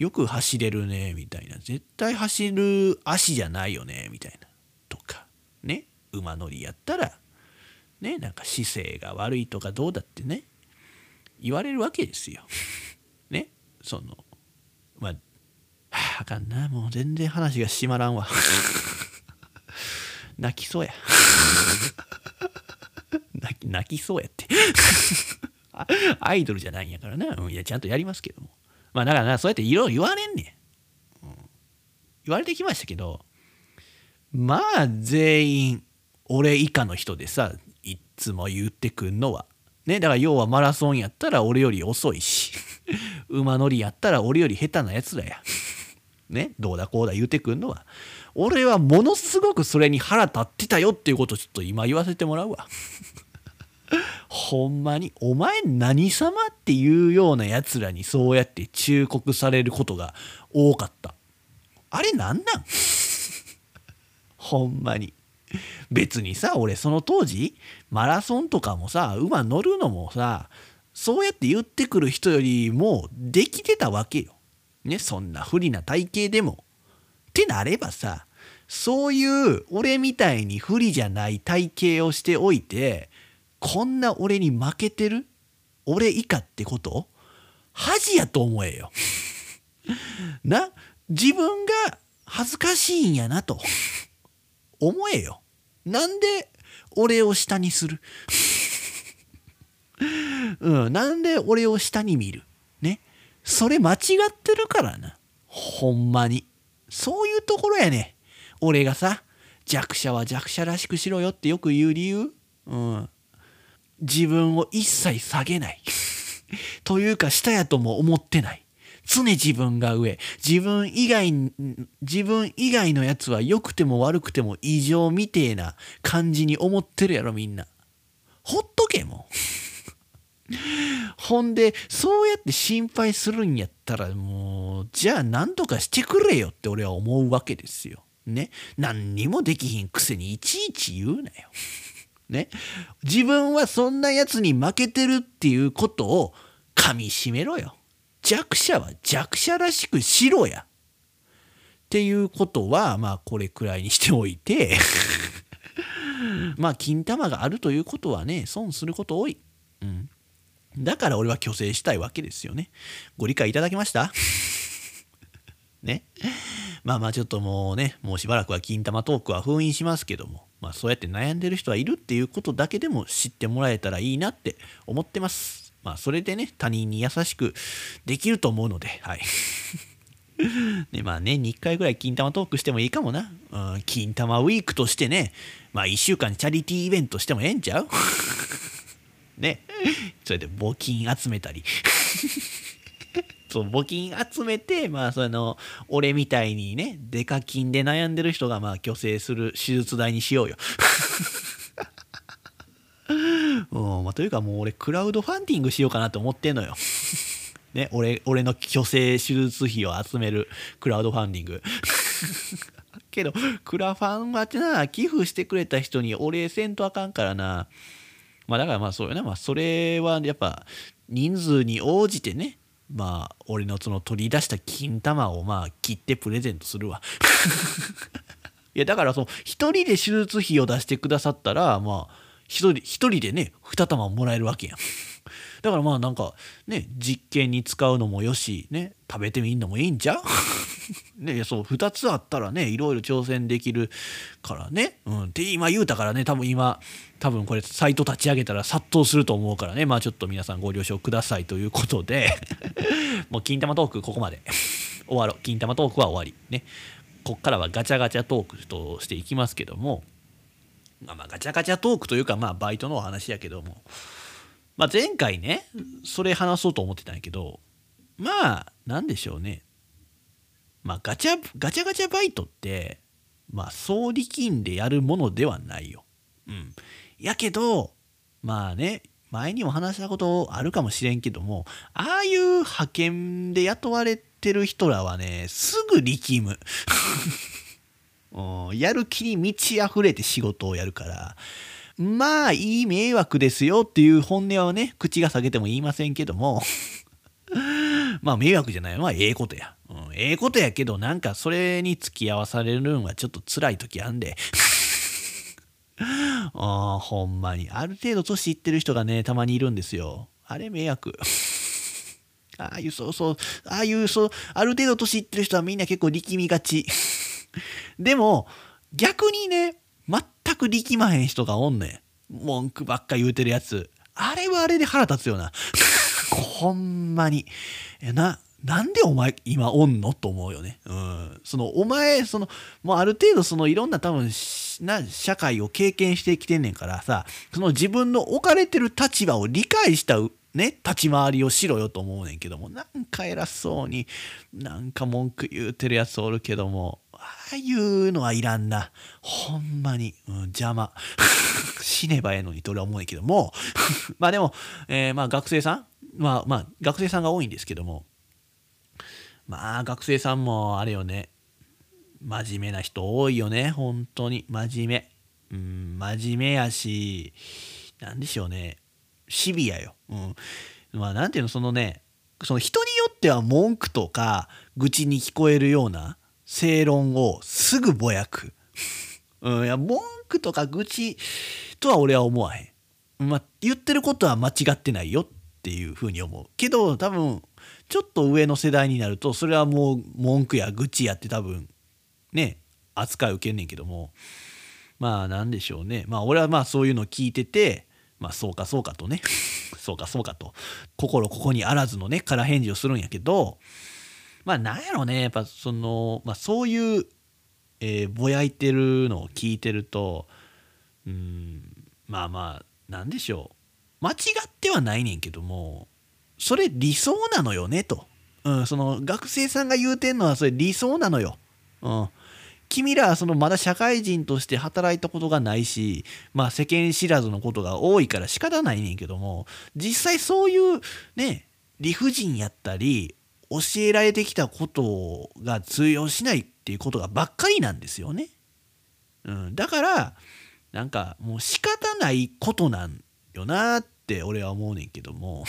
Speaker 1: よく走れるねみたいな。絶対走る足じゃないよねみたいな。とかね。馬乗りやったらね。なんか姿勢が悪いとかどうだってね。言われるわけですよ。ね。そのまあはああかんな。もう全然話が閉まらんわ。泣きそうや。泣きそうやって。アイドルじゃないんやからな、いやちゃんとやりますけども。まあだからそうやっていろいろ言われんねん、うん、言われてきましたけどまあ全員俺以下の人でさいっつも言ってくんのはね、だから要はマラソンやったら俺より遅いし、馬乗りやったら俺より下手なやつらや。ね、どうだこうだ言うてくんのは。俺はものすごくそれに腹立ってたよっていうことをちょっと今言わせてもらうわ。ほんまに、お前何様っていうようなやつらにそうやって忠告されることが多かった。あれなんなん？ほんまに。別にさ、俺その当時、マラソンとかもさ、馬乗るのもさ、そうやって言ってくる人よりもできてたわけよ。ね、そんな不利な体型でも。ってなればさ、そういう俺みたいに不利じゃない体型をしておいて、こんな俺に負けてる？俺以下ってこと？恥やと思えよ。な、自分が恥ずかしいんやなと思えよ。なんで俺を下にする？うん、なんで俺を下に見る？ね？それ間違ってるからな。ほんまに。そういうところやね。俺がさ、弱者は弱者らしくしろよってよく言う理由？うん。自分を一切下げない。というか下やとも思ってない。常自分が上。自分以外、自分以外のやつは良くても悪くても異常みてえな感じに思ってるやろみんな。ほっとけも ほんで、そうやって心配するんやったらもう、じゃあ何とかしてくれよって俺は思うわけですよ。ね。何にもできひんくせにいちいち言うなよ。ね。自分はそんな奴に負けてるっていうことを噛みしめろよ。弱者は弱者らしくしろや。っていうことは、まあこれくらいにしておいて まあ金玉があるということはね、損すること多い。うん。だから俺は虚勢したいわけですよね。ご理解いただけました？ね。まあまあちょっともうね、もうしばらくは金玉トークは封印しますけども、まあそうやって悩んでる人はいるっていうことだけでも知ってもらえたらいいなって思ってます。まあそれでね、他人に優しくできると思うので、はい。ね、まあ年に1回ぐらい金玉トークしてもいいかもな。うん、金玉ウィークとしてね、まあ1週間チャリティーイベントしてもええんちゃう？ね。それで募金集めたりそう募金集めて、まあ、その俺みたいにねデカ金で悩んでる人がまあ虚勢する手術代にしようよ。うんまあ、というかもう俺クラウドファンディングしようかなと思ってんのよ。ね、俺俺の虚勢手術費を集めるクラウドファンディング。けどクラファンはてな寄付してくれた人にお礼せんとあかんからな。まあだからまあそうよね。まあそれはやっぱ人数に応じてね、まあ俺のその取り出した金玉をまあ切ってプレゼントするわ。いやだからその一人で手術費を出してくださったらまあ一人一人でね二玉もらえるわけやん。だからまあなんかね実験に使うのもよしね食べてみんのもいいんじゃう？ねそう2つあったらねいろいろ挑戦できるからね、うん、って今言うたからね多分今多分これサイト立ち上げたら殺到すると思うからね。まあちょっと皆さんご了承ください。ということで。もう金玉トークここまで。終わろう。金玉トークは終わり。ね。こっからはガチャガチャトークとしていきますけども。まあまあガチャガチャトークというかまあバイトのお話やけども。まあ、前回ねそれ話そうと思ってたんやけど。まあなんでしょうね。まあガチャガチャガチャバイトってまあ総力んでやるものではないよ。うん。やけどまあね前にも話したことあるかもしれんけどもああいう派遣で雇われてる人らはねすぐ力む。やる気に満ち溢れて仕事をやるからまあいい迷惑ですよっていう本音はね口が下げても言いませんけども まあ迷惑じゃないのはええことや、うん、ええことやけどなんかそれに付き合わされるのはちょっと辛い時あんで あほんまにある程度年いってる人がねたまにいるんですよあれ迷惑 ああいうそうそうああいうそうある程度年いってる人はみんな結構力みがち でも逆にね全く力まへん人がおんねん。文句ばっか言うてるやつ。あれはあれで腹立つよな。ほんまに。な、なんでお前今おんの？と思うよね。うん。そのお前、その、もうある程度そのいろんな多分な社会を経験してきてんねんからさ、その自分の置かれてる立場を理解したね、立ち回りをしろよと思うねんけども、なんか偉そうに、なんか文句言うてるやつおるけども、ああいうのはいらんな。ほんまに、うん、邪魔。死ねばええのにと俺は思うねんけども、まあでも、えー、まあ学生さん？まあまあ学生さんが多いんですけども、まあ学生さんもあれよね、真面目な人多いよね、本当に。真面目。うん、真面目やし、なんでしょうね。シビアよ。うん。まあ、なんていうの、そのね、その人によっては文句とか愚痴に聞こえるような正論をすぐぼやく。うん、いや、文句とか愚痴とは俺は思わへん。まあ、言ってることは間違ってないよっていうふうに思う。けど、多分、ちょっと上の世代になると、それはもう文句や愚痴やって多分、ね、扱い受けんねんけども、まあ、なんでしょうね。まあ、俺はまあ、そういうの聞いてて、まあそうかそうかとね。そうかそうかと。心ここにあらずのね空返事をするんやけどまあなんやろね。やっぱその、まあ、そういう、えー、ぼやいてるのを聞いてるとうんまあまあなんでしょう。間違ってはないねんけどもそれ理想なのよねと、うん、その学生さんが言うてんのはそれ理想なのよ、うん、君らはそのまだ社会人として働いたことがないし、まあ世間知らずのことが多いから仕方ないねんけども、実際そういうね、理不尽やったり、教えられてきたことが通用しないっていうことがばっかりなんですよね。うん、だから、なんかもう仕方ないことなんよなって俺は思うねんけども。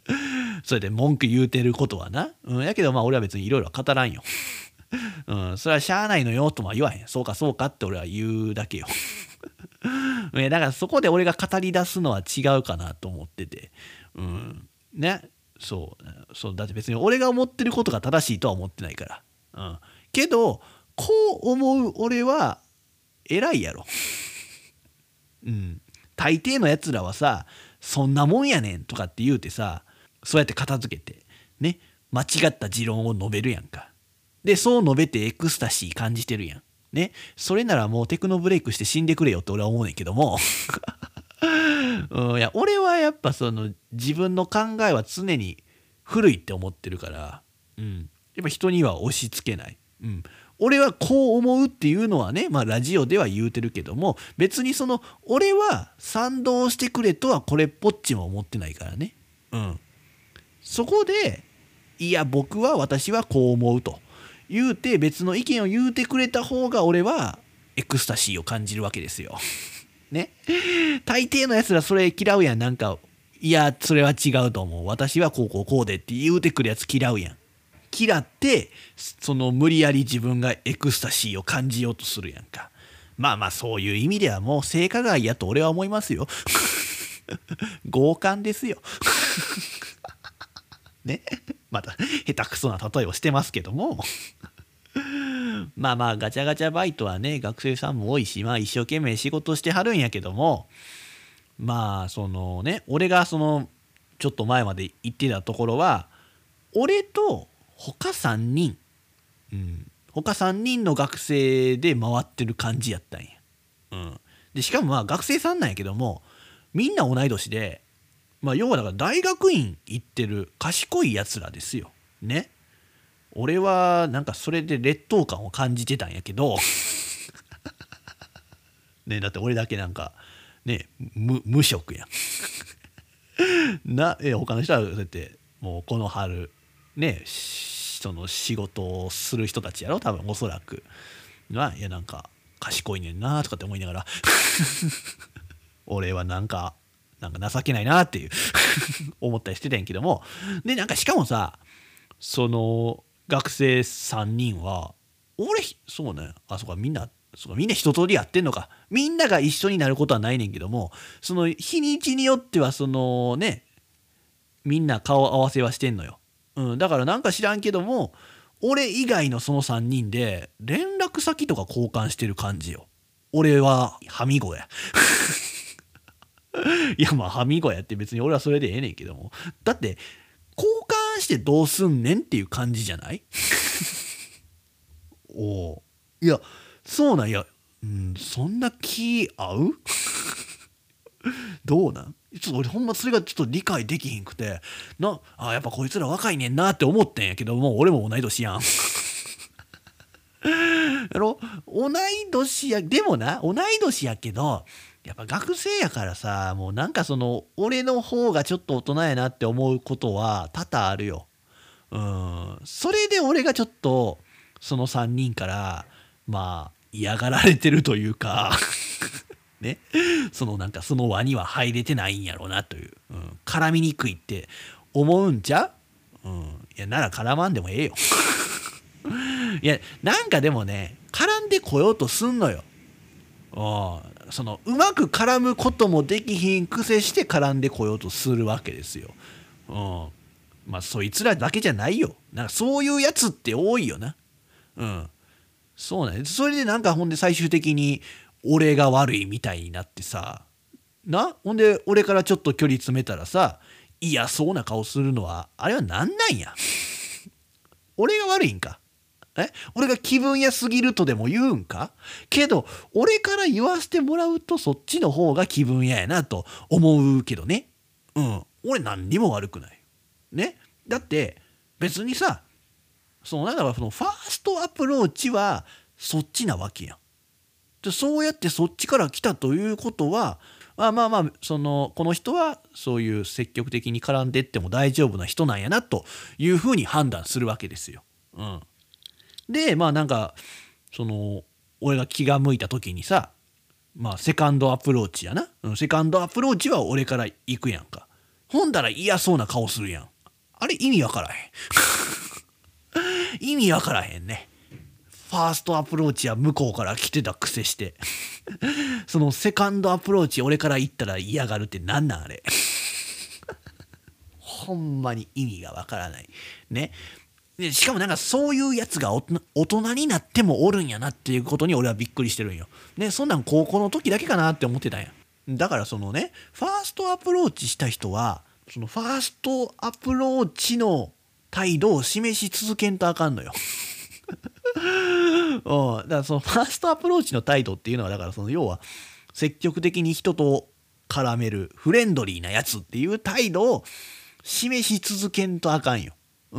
Speaker 1: それで文句言うてることはな。うん、やけどまあ俺は別にいろいろ語らんよ。うん、それはしゃあないのよとは言わへん。そうかそうかって俺は言うだけよ。だからそこで俺が語り出すのは違うかなと思ってて。うん。ね？そう。そうだって別に俺が思ってることが正しいとは思ってないから。うん。けど、こう思う俺は偉いやろ。うん。大抵のやつらはさ、そんなもんやねんとかって言うてさ、そうやって片付けて、ね。間違った持論を述べるやんか。で、そう述べてエクスタシー感じてるやん。ね。それならもうテクノブレイクして死んでくれよって俺は思うねんけども。うん、いや、俺はやっぱその自分の考えは常に古いって思ってるから、うん。やっぱ人には押し付けない。うん。俺はこう思うっていうのはね、まあラジオでは言うてるけども、別にその、俺は賛同してくれとはこれっぽっちも思ってないからね。うん。そこで、いや、僕は私はこう思うと。言うて別の意見を言うてくれた方が俺はエクスタシーを感じるわけですよ。ね。大抵のやつらそれ嫌うやん。なんか、いや、それは違うと思う。私はこうこうこうでって言うてくるやつ嫌うやん。嫌って、その無理やり自分がエクスタシーを感じようとするやんか。まあまあそういう意味ではもう性加害やと俺は思いますよ。強姦ですよ。ね。また下手くそな例えをしてますけどもまあまあガチャガチャバイトはね学生さんも多いしまあ一生懸命仕事してはるんやけどもまあそのね俺がそのちょっと前まで行ってたところは俺と他3人、うん、他3人の学生で回ってる感じやったんや。うん、でしかもまあ学生さんなんやけどもみんな同い年でまあ、要はだから大学院行ってる賢いやつらですよ。ね。俺はなんかそれで劣等感を感じてたんやけど ねだって俺だけなんかね無無職やん なえ他の人はそうやってもうこの春ねその仕事をする人たちやろ？多分おそらく。ないやなんか賢いねんなとかって思いながら。俺はなんかなんか情けないなっていう。思ったりしてたんやけども。でなんかしかもさその学生3人は俺そうね。あそこみんなそうかみんな一通りやってんのか。みんなが一緒になることはないねんけどもその日にちによってはそのねみんな顔合わせはしてんのよ、うん、だからなんか知らんけども俺以外のその3人で連絡先とか交換してる感じよ。俺ははみごや。いやまあはみごやって別に俺はそれでええねんけども。だって交換してどうすんねんっていう感じじゃない？おおいやそうなん？や、うん、そんな気合う？どうなん？ちょっと俺ほんまそれがちょっと理解できひんくてなあやっぱこいつら若いねんなって思ってんやけどもう俺も同い年やん。やろ？同い年やでもな同い年やけどやっぱ学生やからさもうなんかその俺の方がちょっと大人やなって思うことは多々あるよ。うん。それで俺がちょっとその3人からまあ嫌がられてるというか。ね そのなんかその輪には入れてないんやろうなという、うん、絡みにくいって思うんちゃ？う、うん、いやなら絡まんでもええよ いやなんかでもね絡んでこようとすんのよ。そのうまく絡むこともできひん癖して絡んでこようとするわけですよ。うん、まあそいつらだけじゃないよ。なんかそういうやつって多いよな。うん。そうね。それでなんかほんで最終的に俺が悪いみたいになってさ。な？ほんで俺からちょっと距離詰めたらさ嫌そうな顔するのはあれは何なんや？俺が悪いんか？え？俺が気分屋すぎるとでも言うんか？けど俺から言わせてもらうとそっちの方が気分屋やなと思うけどね。うん。俺何にも悪くない。ね？だって別にさそのだからそのファーストアプローチはそっちなわけやん。でそうやってそっちから来たということはまあまあまあそのこの人はそういう積極的に絡んでっても大丈夫な人なんやなというふうに判断するわけですよ。うん、でまあなんかその俺が気が向いた時にさまあセカンドアプローチやな、うん、セカンドアプローチは俺から行くやんか。ほんだら嫌そうな顔するやん。あれ意味わからへん。意味わからへんね。ファーストアプローチは向こうから来てた癖して そのセカンドアプローチ俺から行ったら嫌がるって何なんあれ ほんまに意味がわからないねでしかもなんかそういうやつが大人になってもおるんやなっていうことに俺はびっくりしてるんよ。でそんなん高校の時だけかなって思ってたんや。だからそのねファーストアプローチした人はそのファーストアプローチの態度を示し続けんとあかんのよ。うん、だからそのファーストアプローチの態度っていうのはだからその要は積極的に人と絡めるフレンドリーなやつっていう態度を示し続けんとあかんよ。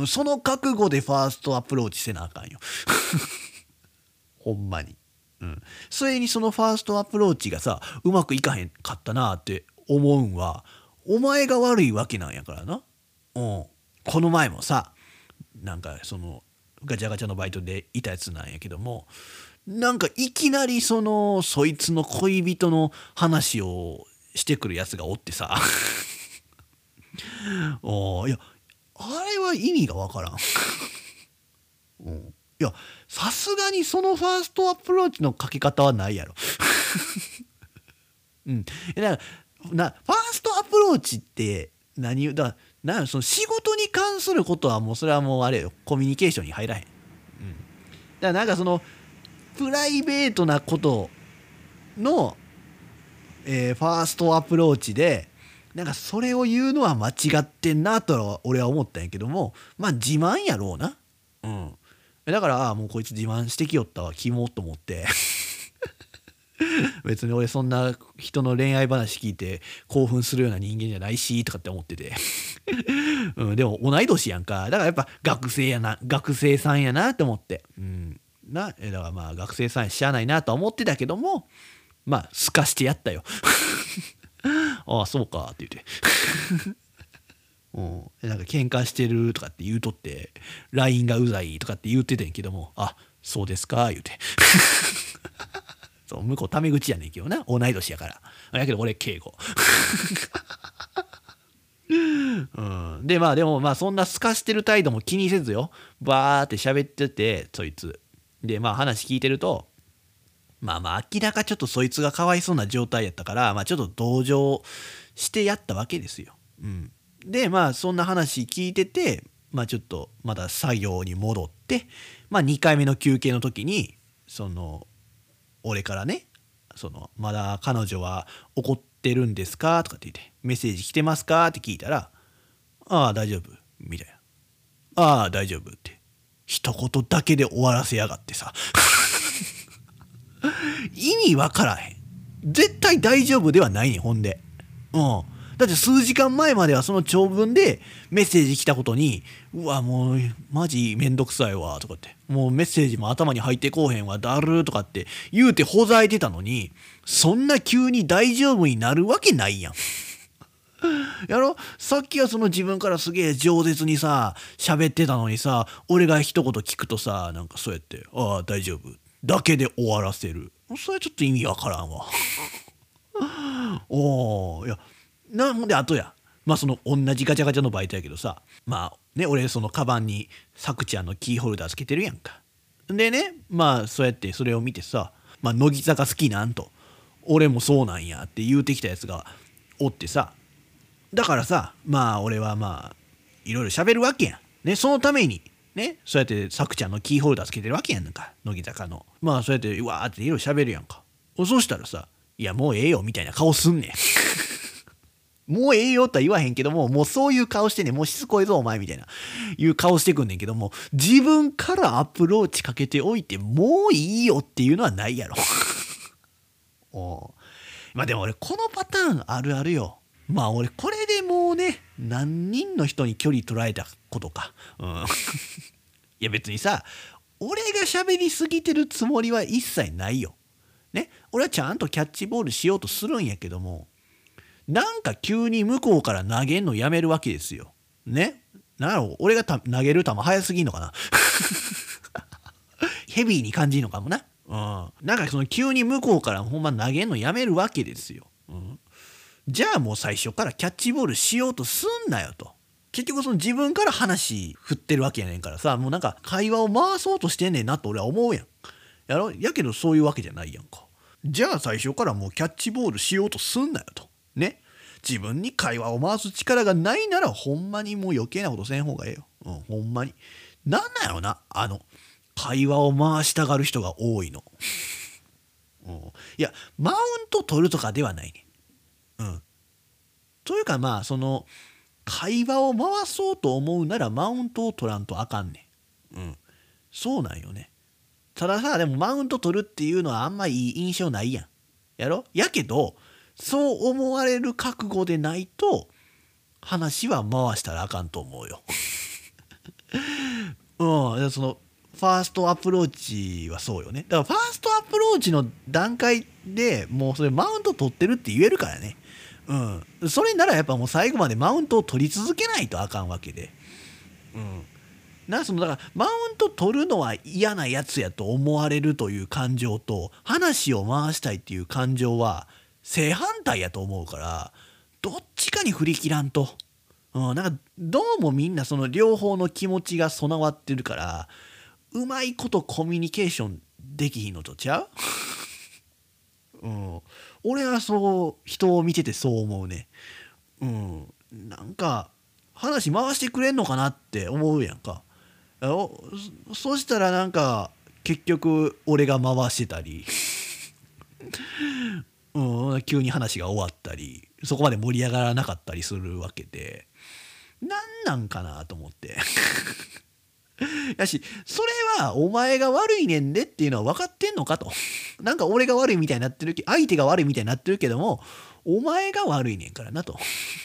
Speaker 1: その覚悟でファーストアプローチせなあかんよ ほんまに。うん。それにそのファーストアプローチがさ、うまくいかへんかったなって思うんは、お前が悪いわけなんやからな。うん。この前もさ、なんかその、ガチャガチャのバイトでいたやつなんやけども、なんかいきなりその、そいつの恋人の話をしてくるやつがおってさ、おいや、あれは意味がわからん。うん、いやさすがにそのファーストアプローチのかけ方はないやろ。うん、だからなファーストアプローチって何だなその仕事に関することはもうそれはもうあれよ。コミュニケーションに入らへん。うん、だからなんかそのプライベートなことの、えー、ファーストアプローチでなんかそれを言うのは間違ってんなと俺は思ったんやけどもまあ自慢やろうな。うん。だからあもうこいつ自慢してきよったわ。キモと思って 別に俺そんな人の恋愛話聞いて興奮するような人間じゃないしとかって思ってて。うん、でも同い年やんか。だからやっぱ学生やな学生さんやなって思って。うん。なだからまあ学生さんやしゃあないなとは思ってたけどもまあすかしてやったよ。ああそうかって言って。うん、なんか喧嘩してるとかって言うとって LINE がうざいとかって言っててんけどもあそうですか言うて。そう向こうタメ口やねんけどな。同い年やから。やけど俺敬語。うん、でまあでもまあそんなすかしてる態度も気にせずよ。バーって喋っててそいつ。でまあ話聞いてるとまあまあ明らかちょっとそいつがかわいそうな状態やったから、まあ、ちょっと同情してやったわけですよ。うん、でまあそんな話聞いてて、まあ、ちょっとまだ作業に戻って、まあ、2回目の休憩の時にその俺からねその「まだ彼女は怒ってるんですか?」とかって言って「メッセージ来てますか?」って聞いたら「ああ大丈夫」みたいな。ああ大丈夫。って。一言だけで終わらせやがってさ。意味わからへん。絶対大丈夫ではないねんほんで。うん。だって数時間前まではその長文でメッセージ来たことにうわもうマジめんどくさいわとかって。もうメッセージも頭に入ってこうへんわだるとかって言うてほざいてたのにそんな急に大丈夫になるわけないやん。やろ？さっきはその自分からすげえ饒舌にさ喋ってたのにさ俺が一言聞くとさなんかそうやって「ああ大丈夫」だけで終わらせる。それはちょっと意味わからんわ。おおいやなんであとやまあその同じガチャガチャのバイトやけどさまあね俺そのカバンにさくちゃんのキーホルダーつけてるやんかでねまあそうやってそれを見てさ「まあ、乃木坂好きなん?」と「俺もそうなんや」って言うてきたやつがおってさだからさまあ俺はまあいろいろ喋るわけやん。ねそのためにねそうやってさくちゃんのキーホルダーつけてるわけやんか乃木坂の。まあそうやってわーっていろいろ喋るやんか。そしたらさ「いやもうええよ」みたいな顔すんねん。もうええよとは言わへんけども、もうそういう顔してね、もうしつこいぞお前みたいな、いう顔してくんねんけども、自分からアプローチかけておいて、もういいよっていうのはないやろ。おまあでも俺、このパターンあるあるよ。まあ俺、これでもうね、何人の人に距離取られたことか。うん。いや別にさ、俺が喋りすぎてるつもりは一切ないよ。ね。俺はちゃんとキャッチボールしようとするんやけども、なんか急に向こうから投げんのやめるわけですよ。ね？なんやろ？俺が投げる球早すぎんのかな？ヘビーに感じるのかもな。うん。なんかその急に向こうからほんま投げんのやめるわけですよ。うん。じゃあもう最初からキャッチボールしようとすんなよと。結局その自分から話振ってるわけやねんからさ、もうなんか会話を回そうとしてんねんなと俺は思うやん。やろ？やけどそういうわけじゃないやんか。じゃあ最初からもうキャッチボールしようとすんなよと。ね。自分に会話を回す力がないならほんまにもう余計なことせん方がええよ。うん、ほんまに。なんなんやろな、あの、会話を回したがる人が多いの。うん、いや、マウント取るとかではないね。うん。というかまあ、その、会話を回そうと思うならマウントを取らんとあかんねん。うん。そうなんよね。たださ、でもマウント取るっていうのはあんまいい印象ないやん。やろ？やけど、そう思われる覚悟でないと話は回したらあかんと思うよ。うん、そのファーストアプローチはそうよね。だからファーストアプローチの段階でもうそれマウント取ってるって言えるからね。うん。それならやっぱもう最後までマウントを取り続けないとあかんわけで。うん。なそのだからマウント取るのは嫌なやつやと思われるという感情と話を回したいっていう感情は正反対やと思うからどっちかに振り切らんと、うん、なんかどうもみんなその両方の気持ちが備わってるからうまいことコミュニケーションできひんのとちゃう、うん、俺はそう人を見ててそう思うね。うん。なんか話回してくれんのかなって思うやんか。そしたらなんか結局俺が回してたり。うん、急に話が終わったりそこまで盛り上がらなかったりするわけで何なんかなと思って。やしそれはお前が悪いねんでっていうのは分かってんのかと。なんか俺が悪いみたいになってるけ相手が悪いみたいになってるけどもお前が悪いねんからなと。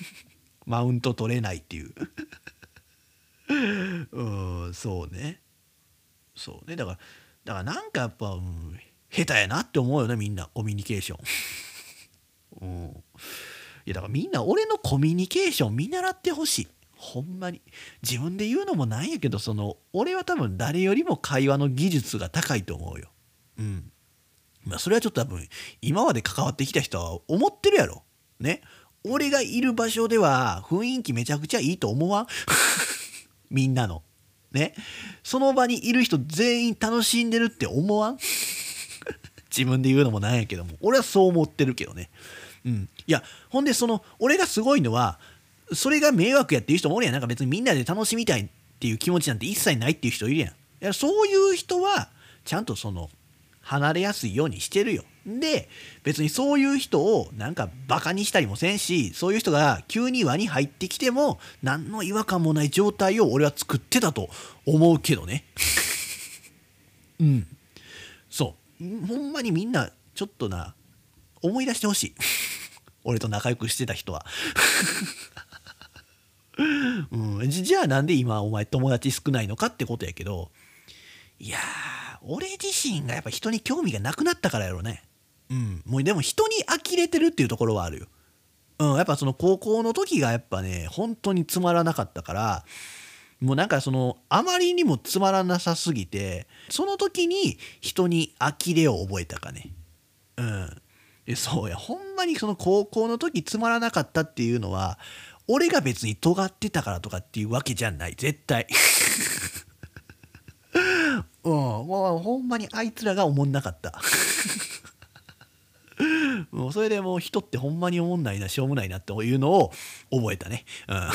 Speaker 1: マウント取れないっていう。うんそうね。そうね。だからだからなんかやっぱ、うん下手やなって思うよねみんなコミュニケーション。うん、いやだからみんな俺のコミュニケーション見習ってほしい。ほんまに自分で言うのもなんやけどその俺は多分誰よりも会話の技術が高いと思うよ。うん。まあそれはちょっと多分今まで関わってきた人は思ってるやろ。ね。俺がいる場所では雰囲気めちゃくちゃいいと思わん？みんなの。ね。その場にいる人全員楽しんでるって思わん？自分で言うのもなんやけども俺はそう思ってるけどね。うん。いやほんでその俺がすごいのはそれが迷惑やっていう人もおるやん。なんか別にみんなで楽しみたいっていう気持ちなんて一切ないっていう人いるやん。いやそういう人はちゃんとその離れやすいようにしてるよ。で別にそういう人をなんかバカにしたりもせんしそういう人が急に輪に入ってきても何の違和感もない状態を俺は作ってたと思うけどね。うん。ほんまにみんなちょっとな思い出してほしい。俺と仲良くしてた人は。うん、じゃあなんで今お前友達少ないのかってことやけどいやー俺自身がやっぱ人に興味がなくなったからやろね。うん。もうでも人に呆れてるっていうところはあるよ。うん。やっぱその高校の時がやっぱね本当につまらなかったからもうなんかそのあまりにもつまらなさすぎてその時に人に呆れを覚えたかね。うん。そうや。ほんまにその高校の時つまらなかったっていうのは俺が別に尖ってたからとかっていうわけじゃない。絶対。うん。もうほんまにあいつらがおもんなかった。もうそれでもう人ってほんまにおもんないなしょうもないなっていうのを覚えたね。うん。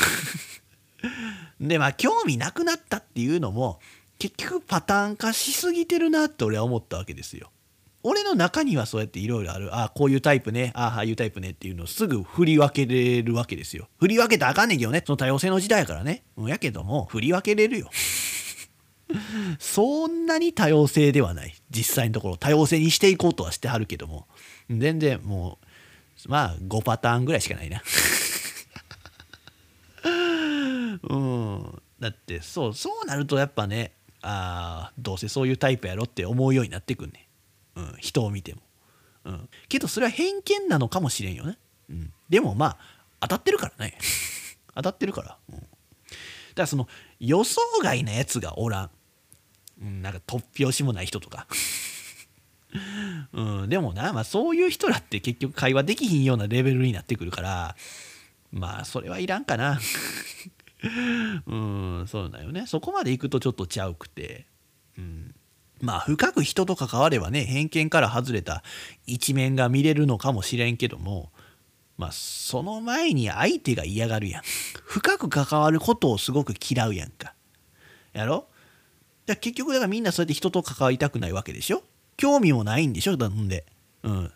Speaker 1: でまあ興味なくなったっていうのも結局パターン化しすぎてるなって俺は思ったわけですよ。俺の中にはそうやっていろいろある。ああこういうタイプね。あああいうタイプねっていうのをすぐ振り分けれるわけですよ。振り分けたらあかんねんけどね。その多様性の時代やからね。やけども振り分けれるよ。そんなに多様性ではない。実際のところ。多様性にしていこうとはしてはるけども。全然もうまあ5パターンぐらいしかないな。うん。だってそうそうなるとやっぱねああどうせそういうタイプやろって思うようになってくんね。うん、人を見ても、うん、けどそれは偏見なのかもしれんよね、うん、でもまあ当たってるからね。当たってるから、うん、だからその予想外なやつがおらん、うん、なんか突拍子もない人とか。うん、でもな、まあ、そういう人らって結局会話できひんようなレベルになってくるからまあそれはいらんかな。うんそうだよね。そこまでいくとちょっとちゃうくて。うん。まあ深く人と関わればね偏見から外れた一面が見れるのかもしれんけどもまあその前に相手が嫌がるやん。深く関わることをすごく嫌うやんか。やろ？だ結局だからみんなそうやって人と関わりたくないわけでしょ？興味もないんでしょ？なんでうん。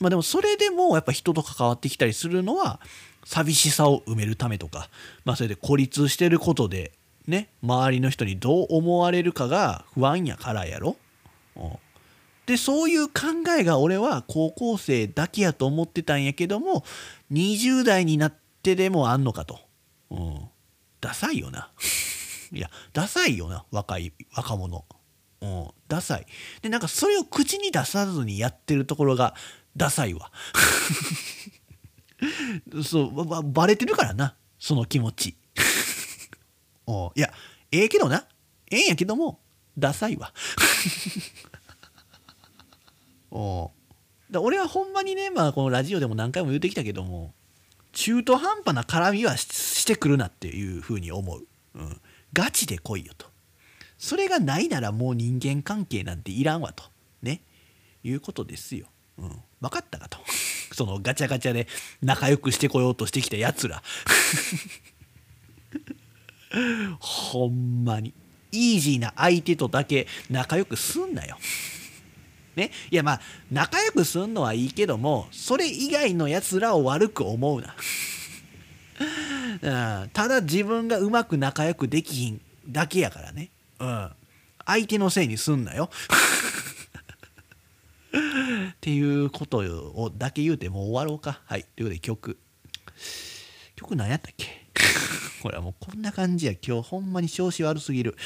Speaker 1: まあでもそれでもやっぱ人と関わってきたりするのは寂しさを埋めるためとかまあそれで孤立してることでね周りの人にどう思われるかが不安やからやろ。でそういう考えが俺は高校生だけやと思ってたんやけども20代になってでもあんのかと。うん、ダサいよな。いやダサいよな若い若者。うん、ダサい。でなんかそれを口に出さずにやってるところがダサいわ。そうばバレてるからな。その気持ち。おいやええけどな。ええんやけどもダサいわ。おだ俺はほんまにねまあこのラジオでも何回も言ってきたけども中途半端な絡みはしてくるなっていうふうに思う、うん、ガチで来いよと。それがないならもう人間関係なんていらんわと。ね。いうことですよ、うん、分かったかとそのガチャガチャで仲良くしてこようとしてきたやつらほんまに。イージーな相手とだけ仲良くすんなよ。ね、いやまあ仲良くすんのはいいけどもそれ以外のやつらを悪く思うな。うん、ただ自分がうまく仲良くできひんだけやからね。うん。相手のせいにすんなよ。っていうことをだけ言うてもう終わろうか。はい。ということで曲。曲何やったっけ？ほらもうこんな感じや今日ほんまに調子悪すぎる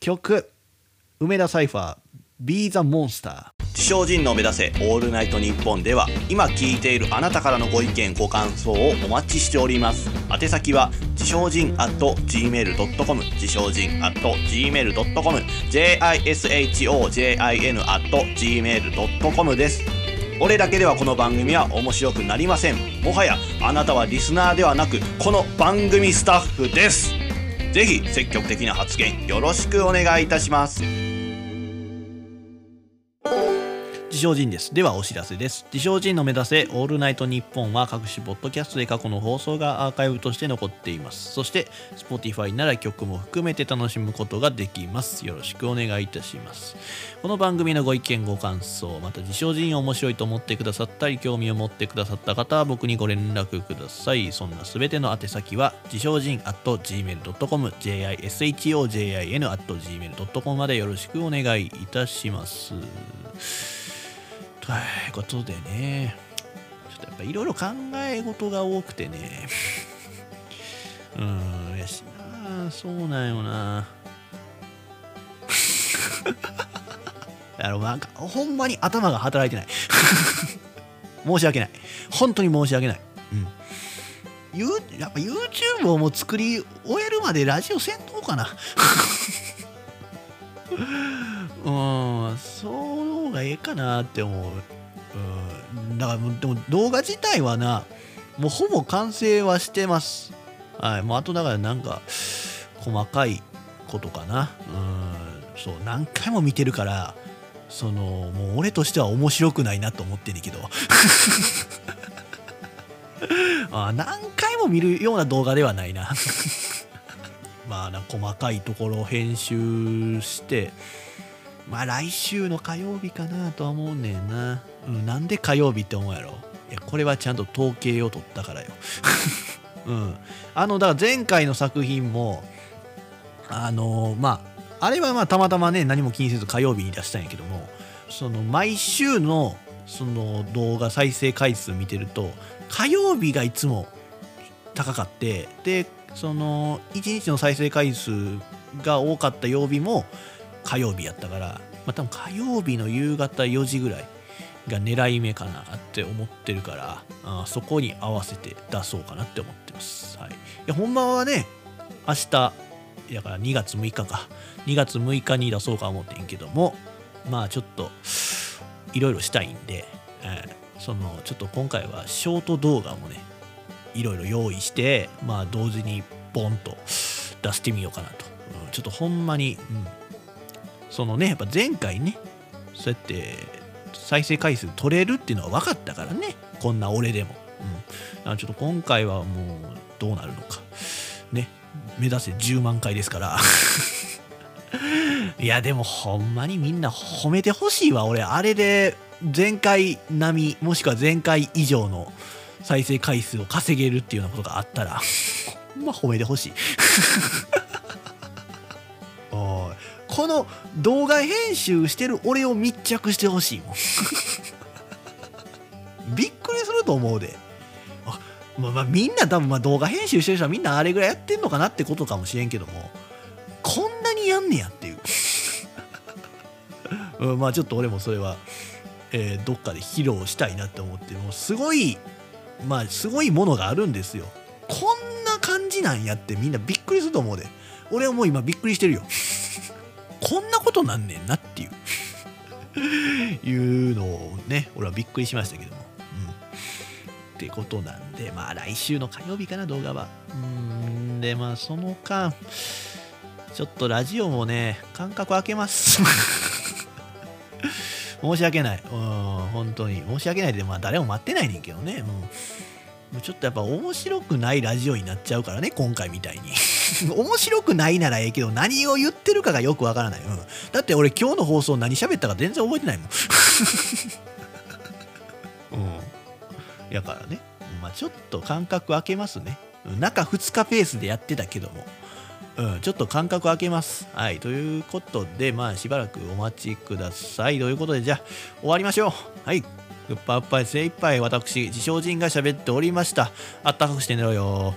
Speaker 1: 曲梅田サイファー Be the Monster.
Speaker 2: 自称人の目指せオールナイトニッポンでは今聞いているあなたからのご意見ご感想をお待ちしております。宛先は自称人 at gmail.com 自称人 at gmail.com jishojin at gmail.com です。俺だけではこの番組は面白くなりません。もはやあなたはリスナーではなくこの番組スタッフです。ぜひ積極的な発言よろしくお願いいたします。
Speaker 1: 自 自称人です。ではお知らせです。自称人の目指せオールナイトニッポンは各種ポッドキャストで過去の放送がアーカイブとして残っています。そして Spotify なら曲も含めて楽しむことができます。よろしくお願いいたします。この番組のご意見ご感想、また自称人面白いと思ってくださったり興味を持ってくださった方は僕にご連絡ください。そんなすべての宛先は自称人 at gmail.com jishojin at gmail.com までよろしくお願いいたします。といことでね、ちょっとやっぱいろいろ考え事が多くてね、うーん、やしな、そうなんよな。あのなんかほんまに頭が働いてない。申し訳ない。本当に申し訳ない。うん。やっぱ YouTube をもう作り終えるまでラジオせんとうかな。うんその方がええかなって思う、うん、だからでも動画自体はなもうほぼ完成はしてます。はい。もうあとだからなんか細かいことかな。うん。そう何回も見てるからそのもう俺としては面白くないなと思ってんねんけど。あ何回も見るような動画ではないな。まあな細かいところを編集してまあ来週の火曜日かなとは思うねんな、うん、なんで火曜日って思うやろ？いやこれはちゃんと統計を取ったからよ。うん。あのだから前回の作品もあのまああれはまあたまたまね何も気にせず火曜日に出したんやけどもその毎週のその動画再生回数見てると火曜日がいつも高かってでその1日の再生回数が多かった曜日も火曜日やったから、まあ、多分火曜日の夕方4時ぐらいが狙い目かなって思ってるからあそこに合わせて出そうかなって思ってます、はい、いやほんまはね明日だから2月6日か。2月6日に出そうか思ってんけどもまあちょっといろいろしたいんで、えーそのちょっと今回はショート動画もねいろいろ用意してまあ同時にボンと出してみようかなと、ちょっとほんまに、うんそのねやっぱ前回ねそうやって再生回数取れるっていうのは分かったからねこんな俺でも、うん、だからちょっと今回はもうどうなるのか。ね。目指せ10万回ですから。いやでもほんまにみんな褒めてほしいわ俺。あれで前回並みもしくは前回以上の再生回数を稼げるっていうようなことがあったらほんま褒めてほしいおい。この動画編集してる俺を密着してほしいもん。びっくりすると思うで。あ、まあ、まあみんな多分まあ動画編集してる人はみんなあれぐらいやってんのかなってことかもしれんけども。こんなにやんねやっていう、うん、まあちょっと俺もそれは、えーどっかで披露したいなって思ってもうすごいまあすごいものがあるんですよ。こんな感じなんやってみんなびっくりすると思うで。俺はもう今びっくりしてるよこんなことなんねんなっていう いうのをね俺はびっくりしましたけども、うん、ってことなんでまあ来週の火曜日かな動画はうんでまあその間ちょっとラジオもね間隔空けます 申し訳ない。うん、本当に。申し訳ないで、まあ誰も待ってないねんけどね。う。もうちょっとやっぱ面白くないラジオになっちゃうからね、今回みたいに。面白くないならええけど、何を言ってるかがよくわからない。うん。だって俺今日の放送何喋ったか全然覚えてないもん。うん。やからね。まあちょっと間隔空けますね。うん中2日ペースでやってたけども。うん、ちょっと間隔空けます。はい。ということで、まあ、しばらくお待ちください。ということで、じゃあ、終わりましょう。はい。グッパッパイ精一杯私、自称人が喋っておりました。あったかくして寝ろよ。